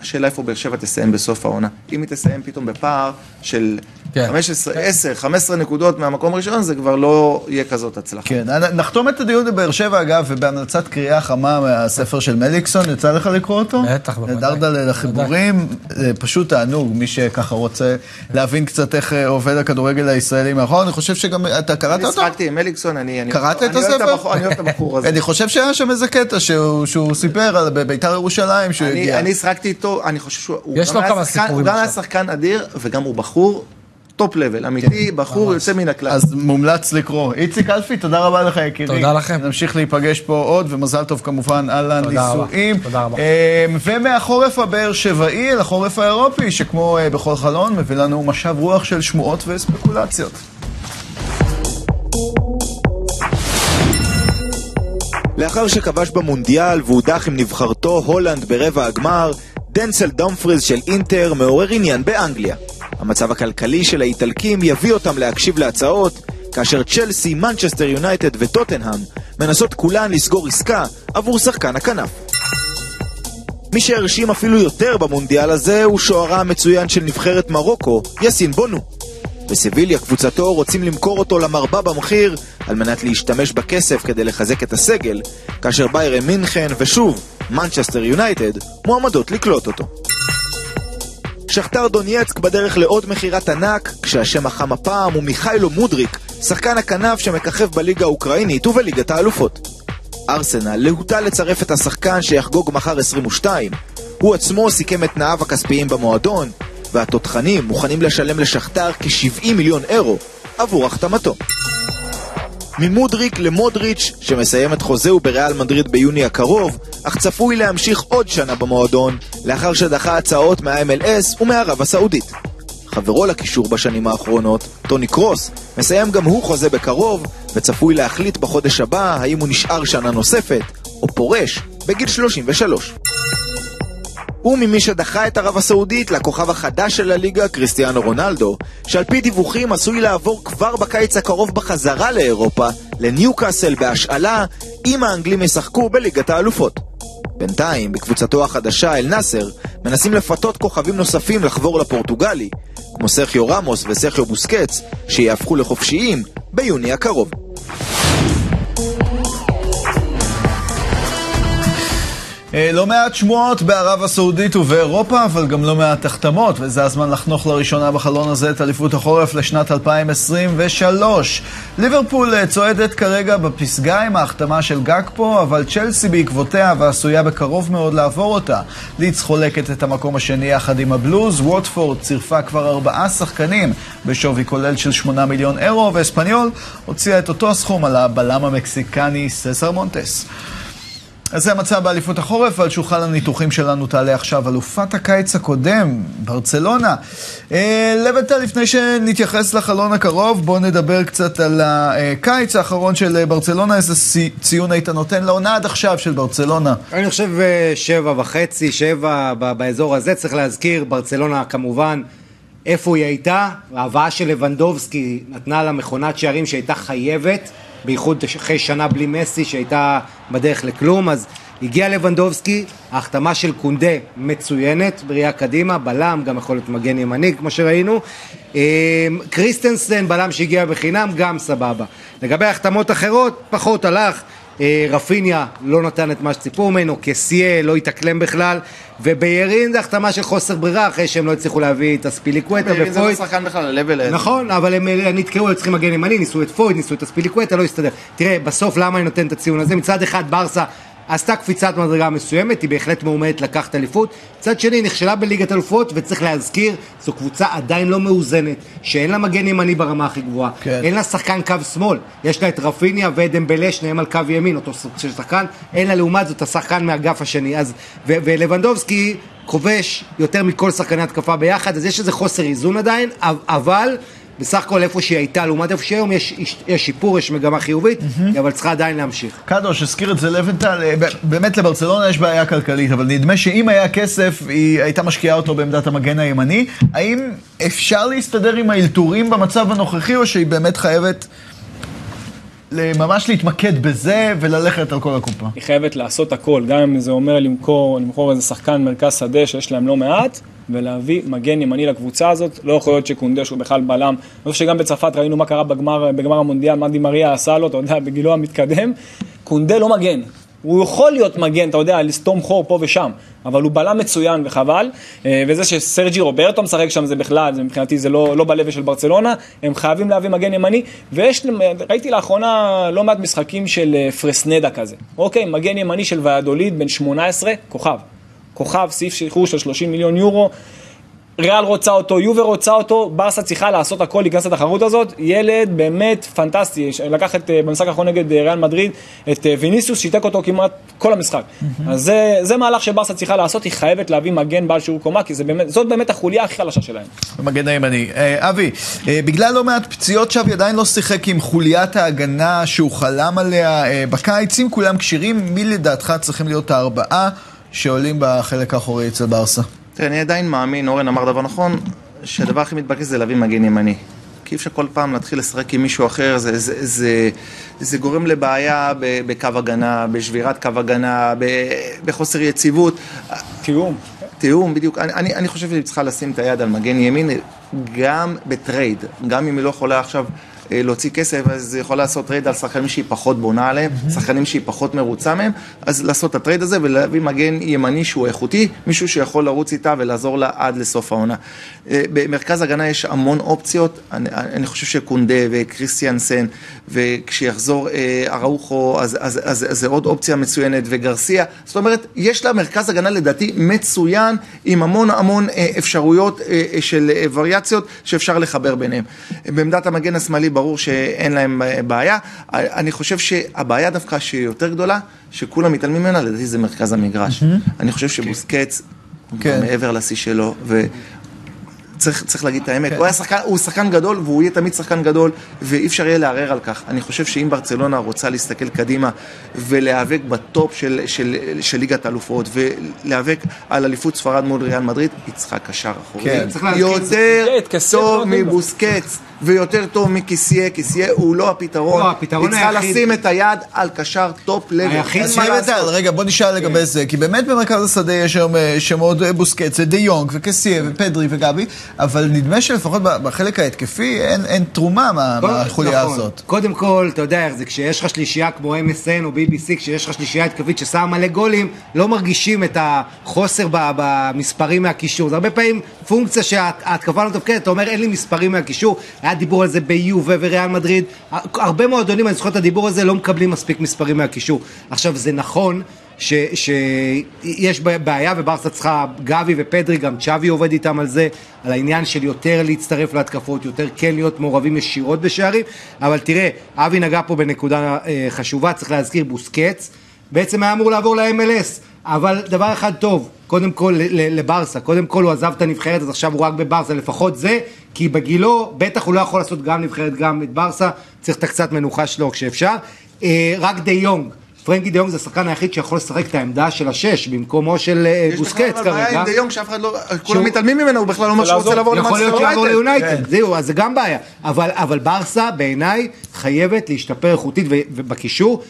[SPEAKER 2] השאלה איפה באר שבע תסיים בסוף העונה. אם היא תסיים פתאום בפער של
[SPEAKER 5] כן.
[SPEAKER 2] 15, 10, 15 נקודות מהמקום הראשון, זה כבר לא יהיה כזאת הצלחה.
[SPEAKER 1] כן, נחתום את הדיון בבאר שבע, אגב, ובהמלצת קריאה חמה מהספר של מליקסון, יצא לך לקרוא אותו?
[SPEAKER 5] בטח, בוודאי.
[SPEAKER 1] דרדלה לחיבורים, זה פשוט תענוג, מי שככה רוצה להבין קצת איך אה, עובד הכדורגל הישראלי מאחור, אני חושב שגם, אתה קראת
[SPEAKER 2] אני
[SPEAKER 1] אותו?
[SPEAKER 2] שחקתי עם מליקסון, אני... אני
[SPEAKER 1] קראת
[SPEAKER 2] אני
[SPEAKER 1] את הספר?
[SPEAKER 2] אני אוהב את הבחור הזה.
[SPEAKER 1] אני חושב שהיה שם איזה קטע שהוא סיפר על בית"ר ירושלים שהוא
[SPEAKER 2] אני,
[SPEAKER 1] הגיע.
[SPEAKER 2] אני שחקתי איתו, אני חושב שהוא הוא
[SPEAKER 5] יש לו כמה סיפורים
[SPEAKER 2] הוא גם היה. שחקן אדיר, וגם הוא בחור top level, אמיתי, בחור יוצא מן הכלל.
[SPEAKER 1] אז מומלץ לקרוא. איציק אלפי, תודה רבה לך יקירי.
[SPEAKER 5] תודה לכם.
[SPEAKER 1] נמשיך להיפגש פה עוד, ומזל טוב כמובן על. הנישואים.
[SPEAKER 5] תודה רבה.
[SPEAKER 1] אה, ומהחורף הבאר שבעי אל החורף האירופי, שכמו אה, בכל חלון, מביא לנו משב רוח של שמועות וספקולציות.
[SPEAKER 6] לאחר שכבש במונדיאל והודח עם נבחרתו הולנד ברבע הגמר, דנזל דומפריז של אינטר מעורר עניין באנגליה. המצב הכלכלי של האיטלקים יביא אותם להקשיב להצעות, כאשר צ'לסי, מנצ'סטר יונייטד וטוטנהאם מנסות כולן לסגור עסקה עבור שחקן הכנף. מי שהרשים אפילו יותר במונדיאל הזה הוא שוערה המצוין של נבחרת מרוקו, יאסין בונו. בסביליה קבוצתו רוצים למכור אותו למרבה במחיר על מנת להשתמש בכסף כדי לחזק את הסגל, כאשר ביירן מינכן ושוב מנצ'סטר יונייטד מועמדות לקלוט אותו. שכתר דונייצק בדרך לעוד מכירת ענק, כשהשם החם הפעם הוא מיכאילו מודריק, שחקן הכנף שמככב בליגה האוקראינית ובליגת האלופות. ארסנל להוטה לצרף את השחקן שיחגוג מחר 22. הוא עצמו סיכם את תנאיו הכספיים במועדון, והתותחנים מוכנים לשלם לשכתר כ-70 מיליון אירו עבור החתמתו. ממודריק למודריץ', שמסיים את חוזהו בריאל מדריד ביוני הקרוב, אך צפוי להמשיך עוד שנה במועדון, לאחר שדחה הצעות מה-MLS ומערב הסעודית. חברו לקישור בשנים האחרונות, טוני קרוס, מסיים גם הוא חוזה בקרוב, וצפוי להחליט בחודש הבא האם הוא נשאר שנה נוספת, או פורש בגיל 33. וממי שדחה את ערב הסעודית לכוכב החדש של הליגה, קריסטיאנו רונלדו, שעל פי דיווחים עשוי לעבור כבר בקיץ הקרוב בחזרה לאירופה, לניוקאסל בהשאלה, אם האנגלים ישחקו בליגת האלופות. בינתיים, בקבוצתו החדשה, אל נאסר, מנסים לפתות כוכבים נוספים לחבור לפורטוגלי, כמו סרחיו רמוס וסרחיו בוסקץ, שיהפכו לחופשיים ביוני הקרוב.
[SPEAKER 1] לא מעט שמועות בערב הסעודית ובאירופה, אבל גם לא מעט החתמות, וזה הזמן לחנוך לראשונה בחלון הזה את אליפות החורף לשנת 2023. ליברפול אה, צועדת כרגע בפסגה עם ההחתמה של גקפו, אבל צ'לסי בעקבותיה ועשויה בקרוב מאוד לעבור אותה. לידס חולקת את המקום השני יחד עם הבלוז, ווטפורד צירפה כבר ארבעה שחקנים בשווי כולל של 8 מיליון אירו, ואספניול הוציאה את אותו הסכום על הבלם המקסיקני ססר מונטס. אז זה המצב באליפות החורף, ועל שולחן הניתוחים שלנו תעלה עכשיו אלופת הקיץ הקודם, ברצלונה. אה, לבנטל, לפני שנתייחס לחלון הקרוב, בואו נדבר קצת על הקיץ האחרון של ברצלונה, איזה צי- ציון היית נותן לעונה עד עכשיו של ברצלונה.
[SPEAKER 3] אני חושב אה, שבע וחצי, שבע באזור הזה, צריך להזכיר, ברצלונה כמובן, איפה היא הייתה, ההבאה של לבנדובסקי נתנה לה מכונת שערים שהייתה חייבת, בייחוד אחרי שנה בלי מסי שהייתה בדרך לכלום, אז הגיע לבנדובסקי, ההחתמה של קונדה מצוינת, בראייה קדימה, בלם, גם יכול להיות מגן ימני כמו שראינו, אה, קריסטנסן, בלם שהגיע בחינם, גם סבבה. לגבי החתמות אחרות, פחות הלך. אה, רפיניה לא נתן את מה שציפו ממנו, קסיה לא התאקלם בכלל, וביירין זה החתמה של חוסר ברירה, אחרי שהם לא הצליחו להביא את אספיליקווטה
[SPEAKER 2] ביירין זה לא. שחקן בכלל, ה-level.
[SPEAKER 3] נכון, אבל הם אה, נתקעו, היו צריכים מגן ימני, ניסו את פויד, ניסו את אספיליקווטה, לא הסתדר. תראה, בסוף למה אני נותן את הציון הזה? מצד אחד ברסה עשתה קפיצת מדרגה מסוימת, היא בהחלט מועמדת לקחת אליפות. מצד שני, נכשלה בליגת אלופות, וצריך להזכיר, זו קבוצה עדיין לא מאוזנת, שאין לה מגן ימני ברמה הכי גבוהה,
[SPEAKER 1] כן.
[SPEAKER 3] אין לה שחקן קו שמאל, יש לה את רפיניה ודמבלה, שניהם על קו ימין, אותו סוג של שחקן, אין לה לעומת זאת השחקן מהאגף השני. אז, ו- ולבנדובסקי כובש יותר מכל שחקני התקפה ביחד, אז יש איזה חוסר איזון עדיין, אבל בסך הכל איפה שהיא הייתה לעומת איפה שהיא היום יש, יש, יש שיפור, יש מגמה חיובית, אבל צריכה עדיין להמשיך.
[SPEAKER 1] קדוש הזכיר את זה לבנטל, אה, באמת לברצלונה יש בעיה כלכלית, אבל נדמה שאם היה כסף, היא הייתה משקיעה אותו בעמדת המגן הימני. האם אפשר להסתדר עם האלתורים במצב הנוכחי, או שהיא באמת חייבת ממש להתמקד בזה וללכת על כל הקופה?
[SPEAKER 4] היא חייבת לעשות הכל, גם אם זה אומר למכור, למכור איזה שחקן מרכז שדה שיש להם לא מעט, ולהביא מגן ימני לקבוצה הזאת. לא יכול להיות שקונדה שהוא בכלל בלם. אני חושב שגם בצרפת ראינו מה קרה בגמר, בגמר המונדיאל, מה דימריה עשה לו, אתה יודע, בגילו המתקדם. קונדה לא מגן. הוא יכול להיות מגן, אתה יודע, לסתום חור פה ושם, אבל הוא בלם מצוין וחבל, אה, וזה שסרג'י רוברטו משחק שם זה בכלל, זה מבחינתי זה לא, לא בלבל של ברצלונה, הם חייבים להביא מגן ימני, ויש, ראיתי לאחרונה לא מעט משחקים של אה, פרסנדה כזה, אוקיי, מגן ימני של ויאדוליד, בן 18, כוכב, כוכב, סעיף שחרור של 30 מיליון יורו, ריאל רוצה אותו, יובר רוצה אותו, ברסה צריכה לעשות הכל להיכנס לתחרות הזאת, ילד באמת פנטסטי, לקח את, אה, במשחק האחרון נגד אה, ריאל מדריד את אה, ויניסיוס, שיתק אותו כמעט כל המשחק. אז זה, זה מהלך שברסה צריכה לעשות, היא חייבת להביא מגן בעל שיעור קומה, כי זה באמת, זאת באמת החוליה הכי חלשה שלהם.
[SPEAKER 1] המגן הימני. אה, אבי, אה, בגלל לא מעט פציעות שווי עדיין לא שיחק עם חוליית ההגנה שהוא חלם עליה אה, בקיץ, אם כולם כשירים, מי לדעתך צריכים להיות הארבעה שעולים בחלק האחורי אצל ברסה?
[SPEAKER 2] תראה, אני עדיין מאמין, אורן אמר דבר נכון, שהדבר הכי מתבקש זה להביא מגן ימני. כי אי אפשר כל פעם להתחיל לשחק עם מישהו אחר, זה, זה, זה, זה גורם לבעיה בקו הגנה, בשבירת קו הגנה, בחוסר יציבות.
[SPEAKER 4] תיאום.
[SPEAKER 2] תיאום, בדיוק. אני, אני, אני חושב שהיא צריכה לשים את היד על מגן ימין, גם בטרייד. גם אם היא לא יכולה עכשיו להוציא כסף, אז היא יכולה לעשות טרייד על שחקנים שהיא פחות בונה עליהם, שחקנים שהיא פחות מרוצה מהם, אז לעשות את הטרייד הזה ולהביא מגן ימני שהוא איכותי, מישהו שיכול לרוץ איתה ולעזור לה עד לסוף העונה. אה, במרכז הגנה יש המון אופציות, אני, אני חושב שקונדה וקריסטיאנסן, וכשיחזור אה, אראוחו, אז, אז, אז, אז זה עוד אופציה מצוינת, וגרסיה, זאת אומרת, יש לה מרכז הגנה לדעתי מצוין, עם המון המון אה, אפשרויות אה, אה, של אה, וריאציות שאפשר לחבר ביניהם. בעמדת המגן השמאלי ברור שאין להם אה, בעיה, אה, אני חושב שהבעיה דווקא שהיא יותר גדולה, שכולם מתעלמים ממנה, לדעתי זה מרכז המגרש. אני חושב שבוסקץ,
[SPEAKER 1] כן.
[SPEAKER 2] מעבר לשיא שלו. צריך, צריך להגיד את האמת, הוא היה שחקן, הוא שחקן גדול והוא יהיה תמיד שחקן גדול ואי אפשר יהיה לערער על כך. אני חושב שאם ברצלונה רוצה להסתכל קדימה ולהיאבק בטופ של, של, של ליגת האלופות ולהיאבק על אליפות ספרד מול ריאל מדריד, היא צריכה קשר אחורי.
[SPEAKER 1] כן.
[SPEAKER 3] צריך להזכיר,
[SPEAKER 2] יותר טוב
[SPEAKER 4] לא.
[SPEAKER 2] מבוסקץ ויותר טוב מקסיה, קסיה הוא לא הפתרון.
[SPEAKER 3] לא, הפתרון
[SPEAKER 2] היא צריכה
[SPEAKER 3] היחיד-
[SPEAKER 2] לשים את היד על קשר top level.
[SPEAKER 3] היחיד
[SPEAKER 2] מה לעשות.
[SPEAKER 1] רגע, בוא נשאל לגבי זה, כי באמת במרכז השדה יש היום אה, שמות אה, בוסקץ, די יונג וקסיה ופדרי וגבי, אבל נדמה שלפחות בחלק ההתקפי אין אין תרומה מה- מהחוליה
[SPEAKER 3] נכון.
[SPEAKER 1] הזאת.
[SPEAKER 3] קודם כל, אתה יודע איך זה, כשיש לך שלישייה כמו MSN או BBC, כשיש לך שלישייה התקפית ששמה מלא גולים, לא מרגישים את החוסר במספרים מהקישור. זה הרבה פעמים פונקציה שההתקפה לא מתפקדת, אתה אומר אין לי מספרים מהקישור, היה דיבור על זה ביובה וריאל מדריד, הרבה מועדונים, אני זוכר את הדיבור הזה, לא מקבלים מספיק מספרים מהקישור. עכשיו, זה נכון. ש- שיש בעיה וברסה צריכה, גבי ופדרי, גם צ'אבי עובד איתם על זה, על העניין של יותר להצטרף להתקפות, יותר כן להיות מעורבים ישירות בשערים, אבל תראה, אבי נגע פה בנקודה אה, חשובה, צריך להזכיר, בוסקץ, בעצם היה אמור לעבור ל-MLS, אבל דבר אחד טוב, קודם כל לברסה, קודם כל הוא עזב את הנבחרת, אז עכשיו הוא רק בברסה, לפחות זה, כי בגילו, בטח הוא לא יכול לעשות גם נבחרת, גם את ברסה, צריך את הקצת מנוחה שלו כשאפשר. אה, רק דה יונג. פרנקי דה יונג זה השחקן היחיד שיכול לשחק את העמדה של השש במקומו של אה,
[SPEAKER 2] יש
[SPEAKER 3] בוסקץ
[SPEAKER 2] בכלל בעיה
[SPEAKER 3] כרגע.
[SPEAKER 2] עם דה יונג שאף אחד לא, כולם מתעלמים ממנו, הוא בכלל לא אומר שהוא רוצה לעבור
[SPEAKER 3] יכול להיות שיעבור
[SPEAKER 2] יונייטד.
[SPEAKER 3] ליונייטד, זהו, אז זה גם בעיה. אבל, אבל ברסה בעיניי חייבת להשתפר איכותית ובקישור.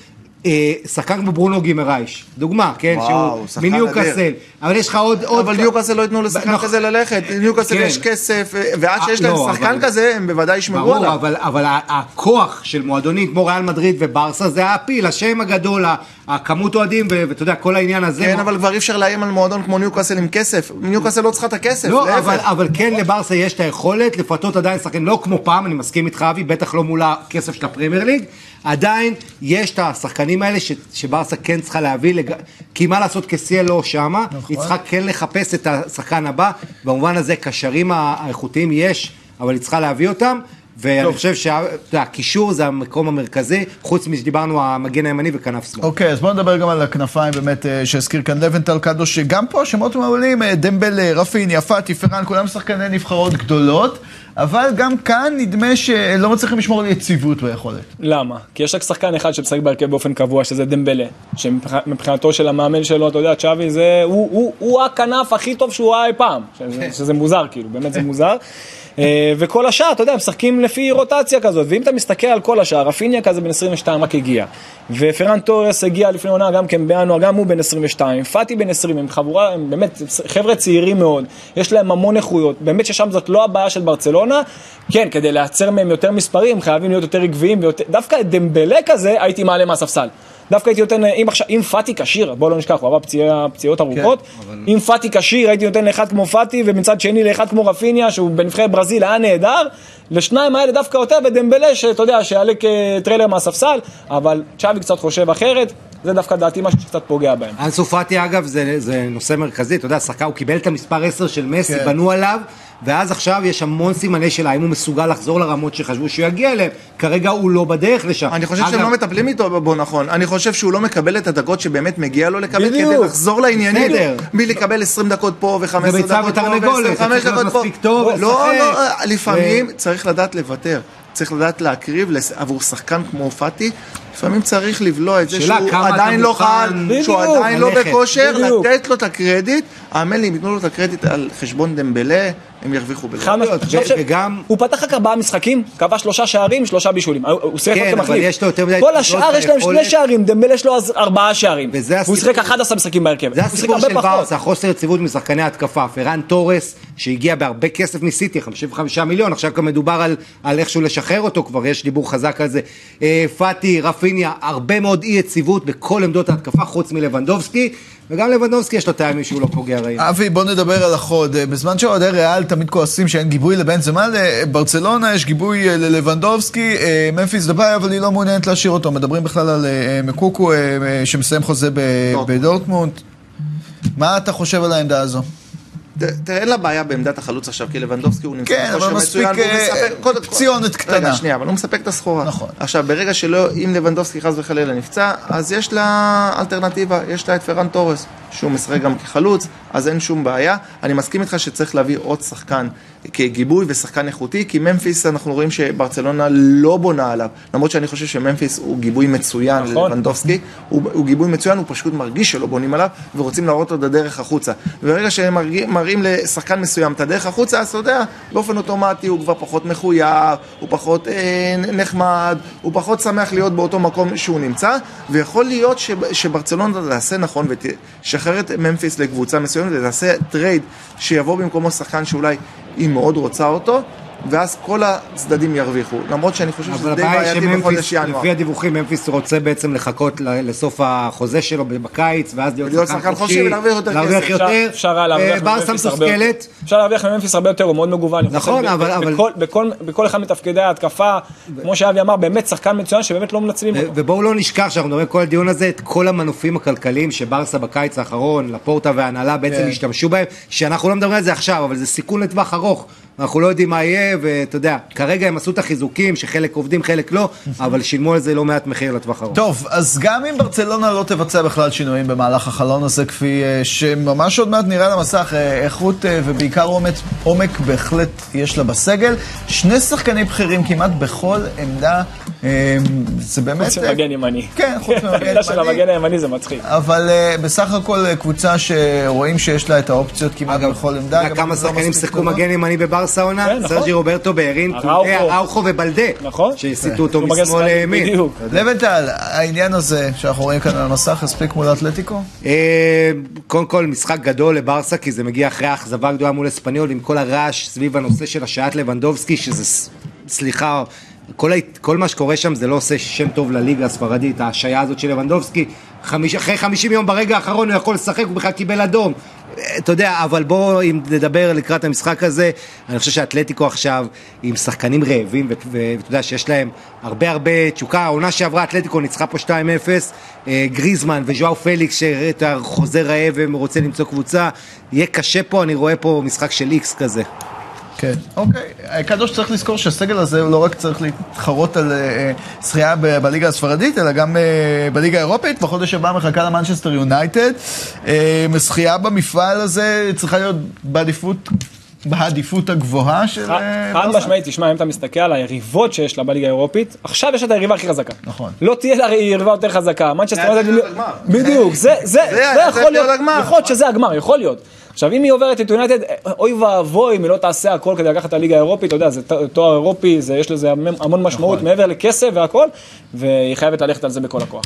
[SPEAKER 3] אה, שחקן כמו ברונו גימראייש, דוגמה, כן,
[SPEAKER 2] וואו,
[SPEAKER 3] שהוא מניוקאסל. אבל יש לך עוד...
[SPEAKER 2] אבל ניוקאסל לא ייתנו לשחקן
[SPEAKER 3] נכון.
[SPEAKER 2] כזה ללכת, ניוקאסל
[SPEAKER 3] כן.
[SPEAKER 2] יש כסף, ועד שיש
[SPEAKER 3] אה,
[SPEAKER 2] להם
[SPEAKER 3] לא,
[SPEAKER 2] שחקן
[SPEAKER 3] אבל-
[SPEAKER 2] כזה, הם בוודאי ישמרו
[SPEAKER 3] ברור,
[SPEAKER 2] עליו.
[SPEAKER 3] אבל, אבל הכוח של מועדונים כמו ריאל מדריד וברסה זה הפיל, השם הגדול, הכמות אוהדים, ואתה יודע, כל העניין הזה.
[SPEAKER 2] כן, אבל כבר אי אפשר לאיים על מועדון כמו ניוקאסל עם כסף. ניוקאסל לא צריכה את הכסף,
[SPEAKER 3] לא,
[SPEAKER 2] להפך.
[SPEAKER 3] אבל, אבל כן לברסה יש את היכולת לפתות עדיין שחקנים, לא כמו פעם, אני מסכים איתך אבי, בטח לא מול הכסף של הפרמייר ליג, עדיין יש את השחקנים האלה ש, שברסה כן צריכה להביא, לג... כי מה לעשות, קסיה לא שמה, היא צריכה כן לחפש את השחקן הבא, במובן הזה קשרים האיכותיים יש, אבל היא צריכה להביא אותם. ואני חושב שהקישור זה המקום המרכזי, חוץ משדיברנו המגן הימני וכנף שמאל.
[SPEAKER 1] אוקיי, אז בואו נדבר גם על הכנפיים באמת אה, שהזכיר כאן לבנטל קדוש, שגם פה השמות מעולים, אה, דמבל, רפין, יפת, יפרן, כולם שחקני נבחרות גדולות, אבל גם כאן נדמה שלא מצליחים לשמור על יציבות ביכולת.
[SPEAKER 4] למה? כי יש רק שחקן אחד שמשחק בהרכב באופן קבוע, שזה דמבלה. שמבחינתו של המאמן שלו, אתה יודע, צ'אבי זה, הוא, הוא, הוא הכנף הכי טוב שהוא היה אי פעם. שזה, שזה מוזר, כאילו, באמת זה מוזר. אה, וכל השאר, אתה יודע, משחקים לפי רוטציה כזאת, ואם אתה מסתכל על כל השאר, רפיניה כזה בן 22 רק הגיע, ופרן תורס הגיע לפני עונה גם כן בינואר, גם הוא בן 22, פאטי בן 20, הם חבורה, הם באמת חבר'ה צעירים מאוד, יש להם המון איכויות, באמת ששם זאת לא הבעיה של ברצלונה, כן, כדי לייצר מהם יותר מספרים, חייבים להיות יותר עקביים, דווקא את דמבלה כזה הייתי מעלה מהספסל. דווקא הייתי נותן, אם עכשיו, אם פאטי כשיר, בוא לא נשכח, הוא עבר פציע, פציעות ארוכות, כן, אבל... אם פאטי כשיר הייתי נותן לאחד כמו פאטי, ומצד שני לאחד כמו רפיניה, שהוא בנבחרת ברזיל היה נהדר, לשניים האלה דווקא יותר, ודמבלה, שאתה יודע, שיעלה כטריילר מהספסל, אבל צ'אבי קצת חושב אחרת, זה דווקא דעתי משהו שקצת פוגע בהם.
[SPEAKER 3] אנסו פאטי אגב זה, זה נושא מרכזי, אתה יודע, שחקן, הוא קיבל את המספר 10 של מסי, כן. בנו עליו, ואז עכשיו יש המון סימני של האם הוא מסוגל לחזור לרמות שחשבו שהוא יגיע אליהם, כרגע הוא לא בדרך לשם.
[SPEAKER 2] אני חושב אגב... שהם לא מטפלים איתו בו נכון, אני חושב שהוא לא מקבל את הדקות שבאמת מגיע לו לקבל בדיוק. כדי לחזור לעניינים, מלקבל 20 דקות פה ו-15 דקות פה ו-25 דקות פה. טוב, לא, לא, לפעמים צריך לדעת לוותר. צריך לדעת להקריב עבור שחקן כמו פאטי, לפעמים צריך לבלוע את זה שהוא עדיין לא חל, שהוא עדיין לא בכושר, לתת לו את הקרדיט, האמן לי, אם ייתנו לו את הקרדיט על חשבון דמבלה, הם ירוויחו בזה.
[SPEAKER 4] משמעית, וגם... הוא פתח רק ארבעה משחקים, קבע שלושה שערים, שלושה בישולים. הוא שיחק
[SPEAKER 3] כן, לו יותר
[SPEAKER 4] מדי... כל השאר יש להם שני שערים, דמבלה יש לו ארבעה שערים. והוא שיחק 11 משחקים בהרכב.
[SPEAKER 3] זה הסיפור של ברסה, חוסר יציבות משחקני התקפה. פרן תורס, שהגיע בהרבה כסף מסיטי, 55 מיליון, עכשיו גם מדובר על איכשהו לשחרר אותו, כבר יש דיבור חזק על זה. אה, פאטי, רפיניה, הרבה מאוד אי יציבות בכל עמדות ההתקפה, חוץ מלבנדובסקי. וגם לבנדובסקי יש לו טעמים שהוא לא פוגע רעים.
[SPEAKER 1] אבי, בוא נדבר על החוד. בזמן שאוהדי ריאל תמיד כועסים שאין גיבוי לבן זמן, לברצלונה יש גיבוי אה, ללבנדובסקי, אה, ממפיס דבאי, אבל היא לא מעוניינת להשאיר אותו. מדברים בכלל על אה, מקוקו שמסיים חוזה בדורטמונד. מה אתה חושב על העמדה הזו?
[SPEAKER 2] תראה, אין לה בעיה בעמדת החלוץ עכשיו, כי לבנדובסקי הוא נמצא
[SPEAKER 1] כן, אבל מספיק פציונת קטנה.
[SPEAKER 2] רגע, שנייה, אבל הוא מספק את הסחורה. נכון. עכשיו, ברגע שלא, אם לבנדובסקי חס וחלילה נפצע, אז יש לה אלטרנטיבה, יש לה את פרן תורס, שהוא משחק גם כחלוץ, אז אין שום בעיה. אני מסכים איתך שצריך להביא עוד שחקן כגיבוי ושחקן איכותי, כי ממפיס אנחנו רואים שברצלונה לא בונה עליו, למרות שאני חושב שממפיס הוא גיבוי מצוין נכון. ללבנדובסקי, הוא, הוא גיבוי מצוין, הוא פשוט מרגיש שלא בונים עליו, ורוצים להראות לו את הדרך החוצה. וברגע שהם מראים לשחקן מסוים את הדרך החוצה, אז אתה יודע, באופן אוטומטי הוא כבר פחות מחויב, הוא פחות אה, נחמד, הוא פחות שמח להיות באותו מקום שהוא נמצא, ויכול להיות ש, שברצלונה תעשה נכון ותשחרר את ממפיס לקבוצה מסוימת ותעשה טרייד שיבוא במקומו שחקן שאולי היא מאוד רוצה אותו, ואז כל הצדדים ירוויחו, למרות שאני חושב שזה די בעייתי בחודש ינואר.
[SPEAKER 3] לפי הדיווחים, ממפיס רוצה בעצם לחכות לסוף החוזה שלו בקיץ, ואז
[SPEAKER 2] להיות שחקן חופשי ולהרוויח יותר כסף. להרוויח יותר,
[SPEAKER 3] ברסה מתוסכלת.
[SPEAKER 4] אפשר להרוויח ממפיס הרבה יותר, הוא מאוד מגוון.
[SPEAKER 3] נכון, אבל...
[SPEAKER 4] בכל אחד מתפקידי ההתקפה, כמו שאבי אמר, באמת שחקן מצוין שבאמת לא מנצלים אותו.
[SPEAKER 3] ובואו לא נשכח שאנחנו מדברים כל הדיון הזה, את כל המנופים הכלכליים שברסה בקיץ האחרון, לפורטה וההנהלה בעצם כן. השתמשו בהם, שאנחנו לא מדברים על זה עכשיו, אבל זה סיכון לטווח ארוך. אנחנו לא יודעים מה יהיה, ואתה יודע, כרגע הם עשו את החיזוקים, שחלק עובדים, חלק לא, אבל שילמו על זה לא מעט מחיר לטווח ארוך.
[SPEAKER 1] טוב, אז גם אם ברצלונה לא תבצע בכלל שינויים במהלך החלון הזה, כפי אה, שממש עוד מעט נראה על המסך, אה, איכות אה, ובעיקר עומק, עומק בהחלט יש לה בסגל. שני שחקנים בכירים כמעט בכל עמדה, זה באמת...
[SPEAKER 4] חוץ ממגן ימני.
[SPEAKER 1] כן, חוץ ממגן ימני.
[SPEAKER 4] של המגן הימני זה מצחיק.
[SPEAKER 1] אבל בסך הכל קבוצה שרואים שיש לה את האופציות כמעט בכל עמדה.
[SPEAKER 3] כמה לא שחקנים שיחקו מגן ימני בברסה? ברסה כן, נכון. סרג'י רוברטו בארין, אראוכו ובלדה,
[SPEAKER 4] נכון,
[SPEAKER 3] שהסיטו אותו משמאל לימין.
[SPEAKER 1] לבנטל, העניין הזה שאנחנו רואים כאן על המסך, הספיק מול אתלטיקו?
[SPEAKER 3] אה, קודם כל, משחק גדול לברסה, כי זה מגיע אחרי האכזבה הגדולה מול אספניול, עם כל הרעש סביב הנושא של השעיית לבנדובסקי, שזה, סליחה, כל, כל מה שקורה שם זה לא עושה שם טוב לליגה הספרדית, ההשעיה הזאת של לבנדובסקי, חמיש, אחרי 50 יום ברגע האחרון הוא יכול לשחק, הוא בכלל קיבל אדום. אתה יודע, אבל בואו, אם נדבר לקראת המשחק הזה, אני חושב שאתלטיקו עכשיו עם שחקנים רעבים, ואתה יודע שיש להם הרבה הרבה תשוקה, העונה שעברה אתלטיקו ניצחה פה 2-0, אה, גריזמן וז'ואר פליקס שחוזר רעב ורוצה למצוא קבוצה, יהיה קשה פה, אני רואה פה משחק של איקס כזה.
[SPEAKER 1] כן, אוקיי. קדוש צריך לזכור שהסגל הזה הוא לא רק צריך להתחרות על אה, זכייה ב- בליגה הספרדית, אלא גם אה, בליגה האירופית. בחודש הבא מחכה למנצ'סטר יונייטד. אה, זכייה במפעל הזה צריכה להיות בעדיפות, בעדיפות הגבוהה של...
[SPEAKER 4] חד. משמעית, תשמע, אם אתה מסתכל על היריבות שיש לה בליגה האירופית, עכשיו יש את היריבה הכי חזקה.
[SPEAKER 1] נכון.
[SPEAKER 4] לא תהיה לה יריבה יותר חזקה. מנצ'סטר יונייטד...
[SPEAKER 2] הגמר.
[SPEAKER 4] בדיוק, זה זה-
[SPEAKER 2] זה
[SPEAKER 4] זה
[SPEAKER 2] היה צריך
[SPEAKER 4] יכול להיות. יכול להיות שזה הגמר, יכול להיות. עכשיו, אם היא עוברת את יונייטד, אוי ואבוי אם היא לא תעשה הכל כדי לקחת את הליגה האירופית, אתה יודע, זה תואר אירופי, זה- יש לזה המון- משמעות מעבר לכסף והכל, והיא חייבת ללכת על זה בכל הכוח.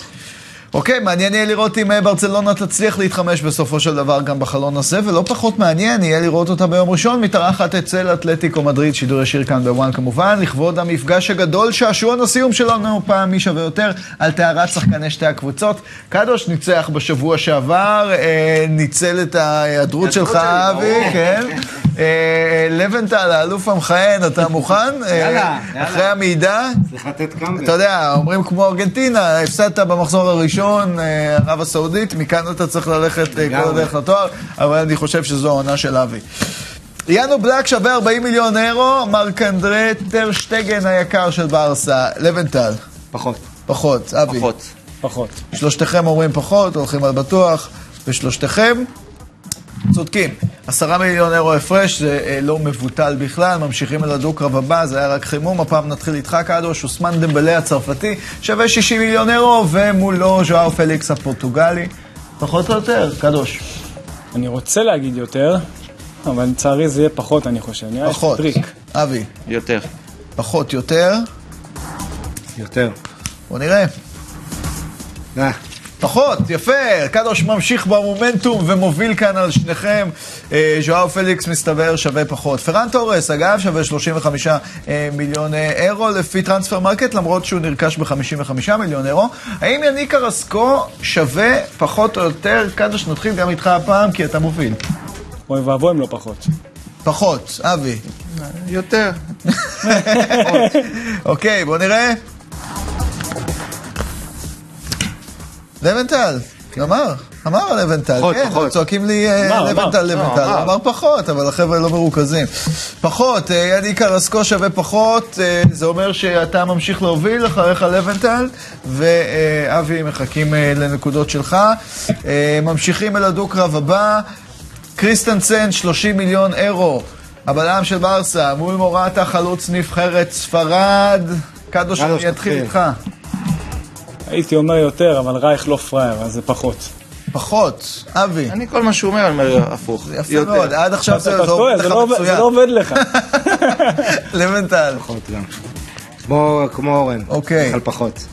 [SPEAKER 1] אוקיי, מעניין יהיה לראות אם אה, ברצלונה תצליח להתחמש בסופו של דבר גם בחלון הזה, ולא פחות מעניין יהיה לראות אותה ביום ראשון מתארחת אצל אתלטיקו מדריד, שידור ישיר כאן בוואן כמובן, לכבוד המפגש הגדול, שעשועון הסיום שלנו פעם מי שווה יותר, על טהרת שחקני שתי הקבוצות. קדוש ניצח בשבוע שעבר, אה, ניצל את ההיעדרות שלך, אבי, כן. אה, לבנטל, האלוף המכהן, אתה מוכן? אה,
[SPEAKER 3] יאללה, יאללה.
[SPEAKER 1] אחרי המעידה,
[SPEAKER 3] צריך לתת קאמבק.
[SPEAKER 1] אתה יודע, אומרים כמו ארגנטינה, הפסדת במחזור הראשון, אה, ערב הסעודית, מכאן אתה צריך ללכת אה, כל. הדרך לתואר, אבל אני חושב שזו העונה של אבי. יאנו בלק שווה 40 מיליון אירו, מרק אנדרה טרשטגן היקר של ברסה, לבנטל,
[SPEAKER 3] פחות.
[SPEAKER 1] פחות, אבי.
[SPEAKER 2] פחות.
[SPEAKER 4] פחות.
[SPEAKER 1] שלושתכם אומרים פחות, הולכים על בטוח, ושלושתכם צודקים. עשרה מיליון אירו הפרש, זה אה, לא מבוטל בכלל, ממשיכים אל הדו-קרב הבא, זה היה רק חימום, הפעם נתחיל איתך קדוש, אוסמן דמבלה הצרפתי, שווה 60 מיליון אירו, ומולו ז'ואר פליקס הפורטוגלי. פחות או יותר, קדוש.
[SPEAKER 4] אני רוצה להגיד יותר, אבל לצערי זה יהיה פחות, אני חושב.
[SPEAKER 1] פחות.
[SPEAKER 4] טריק.
[SPEAKER 1] אבי,
[SPEAKER 2] יותר.
[SPEAKER 1] פחות יותר,
[SPEAKER 3] יותר.
[SPEAKER 1] בוא נראה.
[SPEAKER 3] אה,
[SPEAKER 1] פחות, יפה, קדוש ממשיך במומנטום ומוביל כאן על שניכם. אה, ז'ואר פליקס מסתבר שווה פחות. פרן תורס, אגב, שווה 35 אה, מיליון אה, אירו לפי טרנספר מרקט, למרות שהוא נרכש ב-55 מיליון אירו. האם יאניק קראסקו שווה פחות או יותר? קדוש, נתחיל גם איתך הפעם, כי אתה מוביל.
[SPEAKER 4] אוי ואבוי אם לא פחות.
[SPEAKER 1] פחות, אבי.
[SPEAKER 2] יותר.
[SPEAKER 1] אוקיי, בוא נראה. לבנטל, אמר, אמר לבנטל,
[SPEAKER 2] פחות,
[SPEAKER 1] כן. צועקים לי אה, לבנטל. לבנטל,
[SPEAKER 2] אמר.
[SPEAKER 1] פחות, אבל החבר'ה לא מרוכזים. פחות, אה, ידי קרסקו שווה פחות, אה, זה אומר שאתה ממשיך להוביל אחריך לבנטל, ואבי מחכים לנקודות שלך. ממשיכים אל הדו-קרב הבא, קריסטנסן, 30 מיליון אירו. הבלם של ברסה, מול מורטה, חלוץ נבחרת ספרד. קדוש, אני אתחיל
[SPEAKER 3] תתחיל.
[SPEAKER 1] איתך.
[SPEAKER 4] הייתי אומר יותר, אבל רייך לא פראייר, אז זה פחות.
[SPEAKER 1] פחות. אבי.
[SPEAKER 2] אני כל מה שהוא אומר, אני אומר הפוך.
[SPEAKER 1] יפה
[SPEAKER 2] יותר.
[SPEAKER 1] מאוד, עד עכשיו זה זה
[SPEAKER 4] טועה,
[SPEAKER 1] עובד
[SPEAKER 4] זה
[SPEAKER 1] לך
[SPEAKER 4] לא עובד- זה
[SPEAKER 1] מצוין.
[SPEAKER 4] לא עובד לך.
[SPEAKER 1] לבנטל.
[SPEAKER 3] פחות גם. כמו כמו אורן.
[SPEAKER 1] אוקיי.
[SPEAKER 3] על פחות.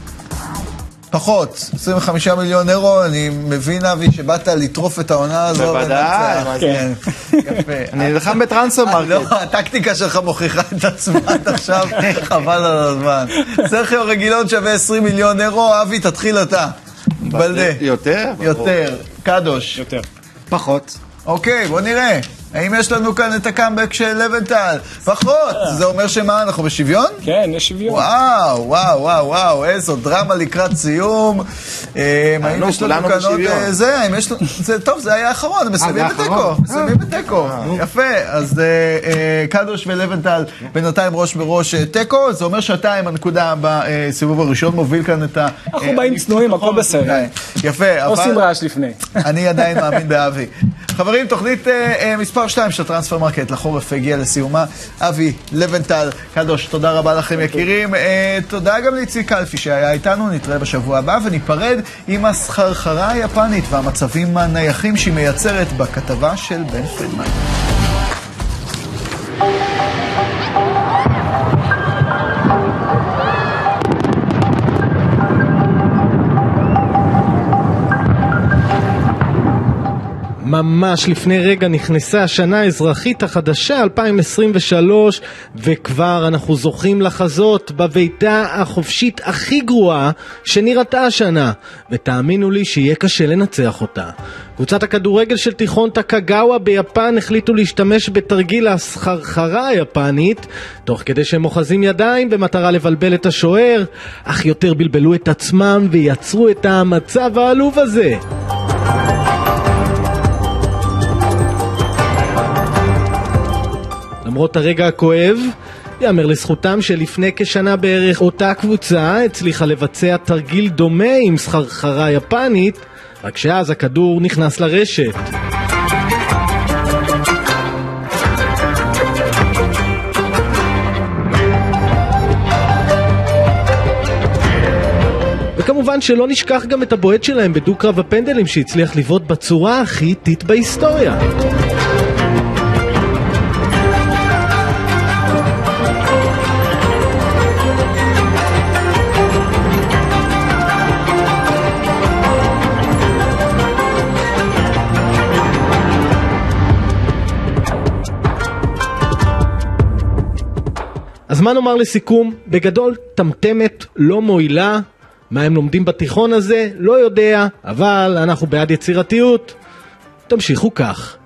[SPEAKER 1] פחות, 25 מיליון אירו, אני מבין, אבי, שבאת לטרוף את העונה הזו.
[SPEAKER 2] בוודאי. מה
[SPEAKER 1] כן. יפה.
[SPEAKER 2] אני נלחם בטרנספר
[SPEAKER 1] אה,
[SPEAKER 2] מרקט.
[SPEAKER 1] לא, הטקטיקה שלך מוכיחה את עצמה עד עכשיו, חבל על הזמן. סרחיו רגילון שווה 20 מיליון אירו, אבי, תתחיל אתה. בלדה.
[SPEAKER 2] יותר?
[SPEAKER 1] יותר. קדוש.
[SPEAKER 4] יותר.
[SPEAKER 3] פחות.
[SPEAKER 1] אוקיי, בוא נראה. האם יש לנו כאן את הקאמבק של לבנטל? פחות. זה אומר שמה, אנחנו בשוויון?
[SPEAKER 4] כן, יש שוויון.
[SPEAKER 1] וואו, וואו, וואו, וואו, איזו דרמה לקראת סיום. אה, האם
[SPEAKER 2] נו,
[SPEAKER 1] יש לנו כאן עוד. אה, זה? האם יש לנו... זה טוב, זה היה האחרון, הם מסיימים בתיקו. מסיימים בתיקו. יפה, אז אה, אה, קדוש ולבנטל בינתיים ראש בראש אה, תיקו, זה אומר שאתה עם הנקודה בסיבוב הראשון, מוביל כאן את ה...
[SPEAKER 4] אנחנו
[SPEAKER 1] אה,
[SPEAKER 4] באים צנועים, הכל
[SPEAKER 1] נכון,
[SPEAKER 4] בסדר.
[SPEAKER 1] אה, יפה,
[SPEAKER 4] לא עושים
[SPEAKER 1] אבל...
[SPEAKER 4] רעש לפני.
[SPEAKER 1] אני עדיין מאמין באבי. חברים, תוכנית אה, אה, מספר 2 של טרנספר מרקט לחורף הגיעה לסיומה. אבי, לבנטל, קדוש, תודה רבה לכם יקירים. אה, תודה גם לאיציק קלפי שהיה איתנו, נתראה בשבוע הבא וניפרד עם הסחרחרה היפנית והמצבים הנייחים שהיא מייצרת בכתבה של בן פרידמן.
[SPEAKER 7] ממש לפני רגע נכנסה השנה האזרחית החדשה 2023 וכבר אנחנו זוכים לחזות בביתה החופשית הכי גרועה שנראתה השנה ותאמינו לי שיהיה קשה לנצח אותה. קבוצת הכדורגל של תיכון טקגאווה ביפן החליטו להשתמש בתרגיל הסחרחרה היפנית תוך כדי שהם אוחזים ידיים במטרה לבלבל את השוער אך יותר בלבלו את עצמם ויצרו את המצב העלוב הזה. למרות הרגע הכואב, יאמר לזכותם שלפני כשנה בערך אותה קבוצה הצליחה לבצע תרגיל דומה עם סחרחרה יפנית, רק שאז הכדור נכנס לרשת. וכמובן שלא נשכח גם את הבועט שלהם בדו-קרב הפנדלים שהצליח לבעוט בצורה הכי איטית בהיסטוריה. אז מה נאמר לסיכום? בגדול, טמטמת לא מועילה. מה הם לומדים בתיכון הזה? לא יודע, אבל אנחנו בעד יצירתיות. תמשיכו כך.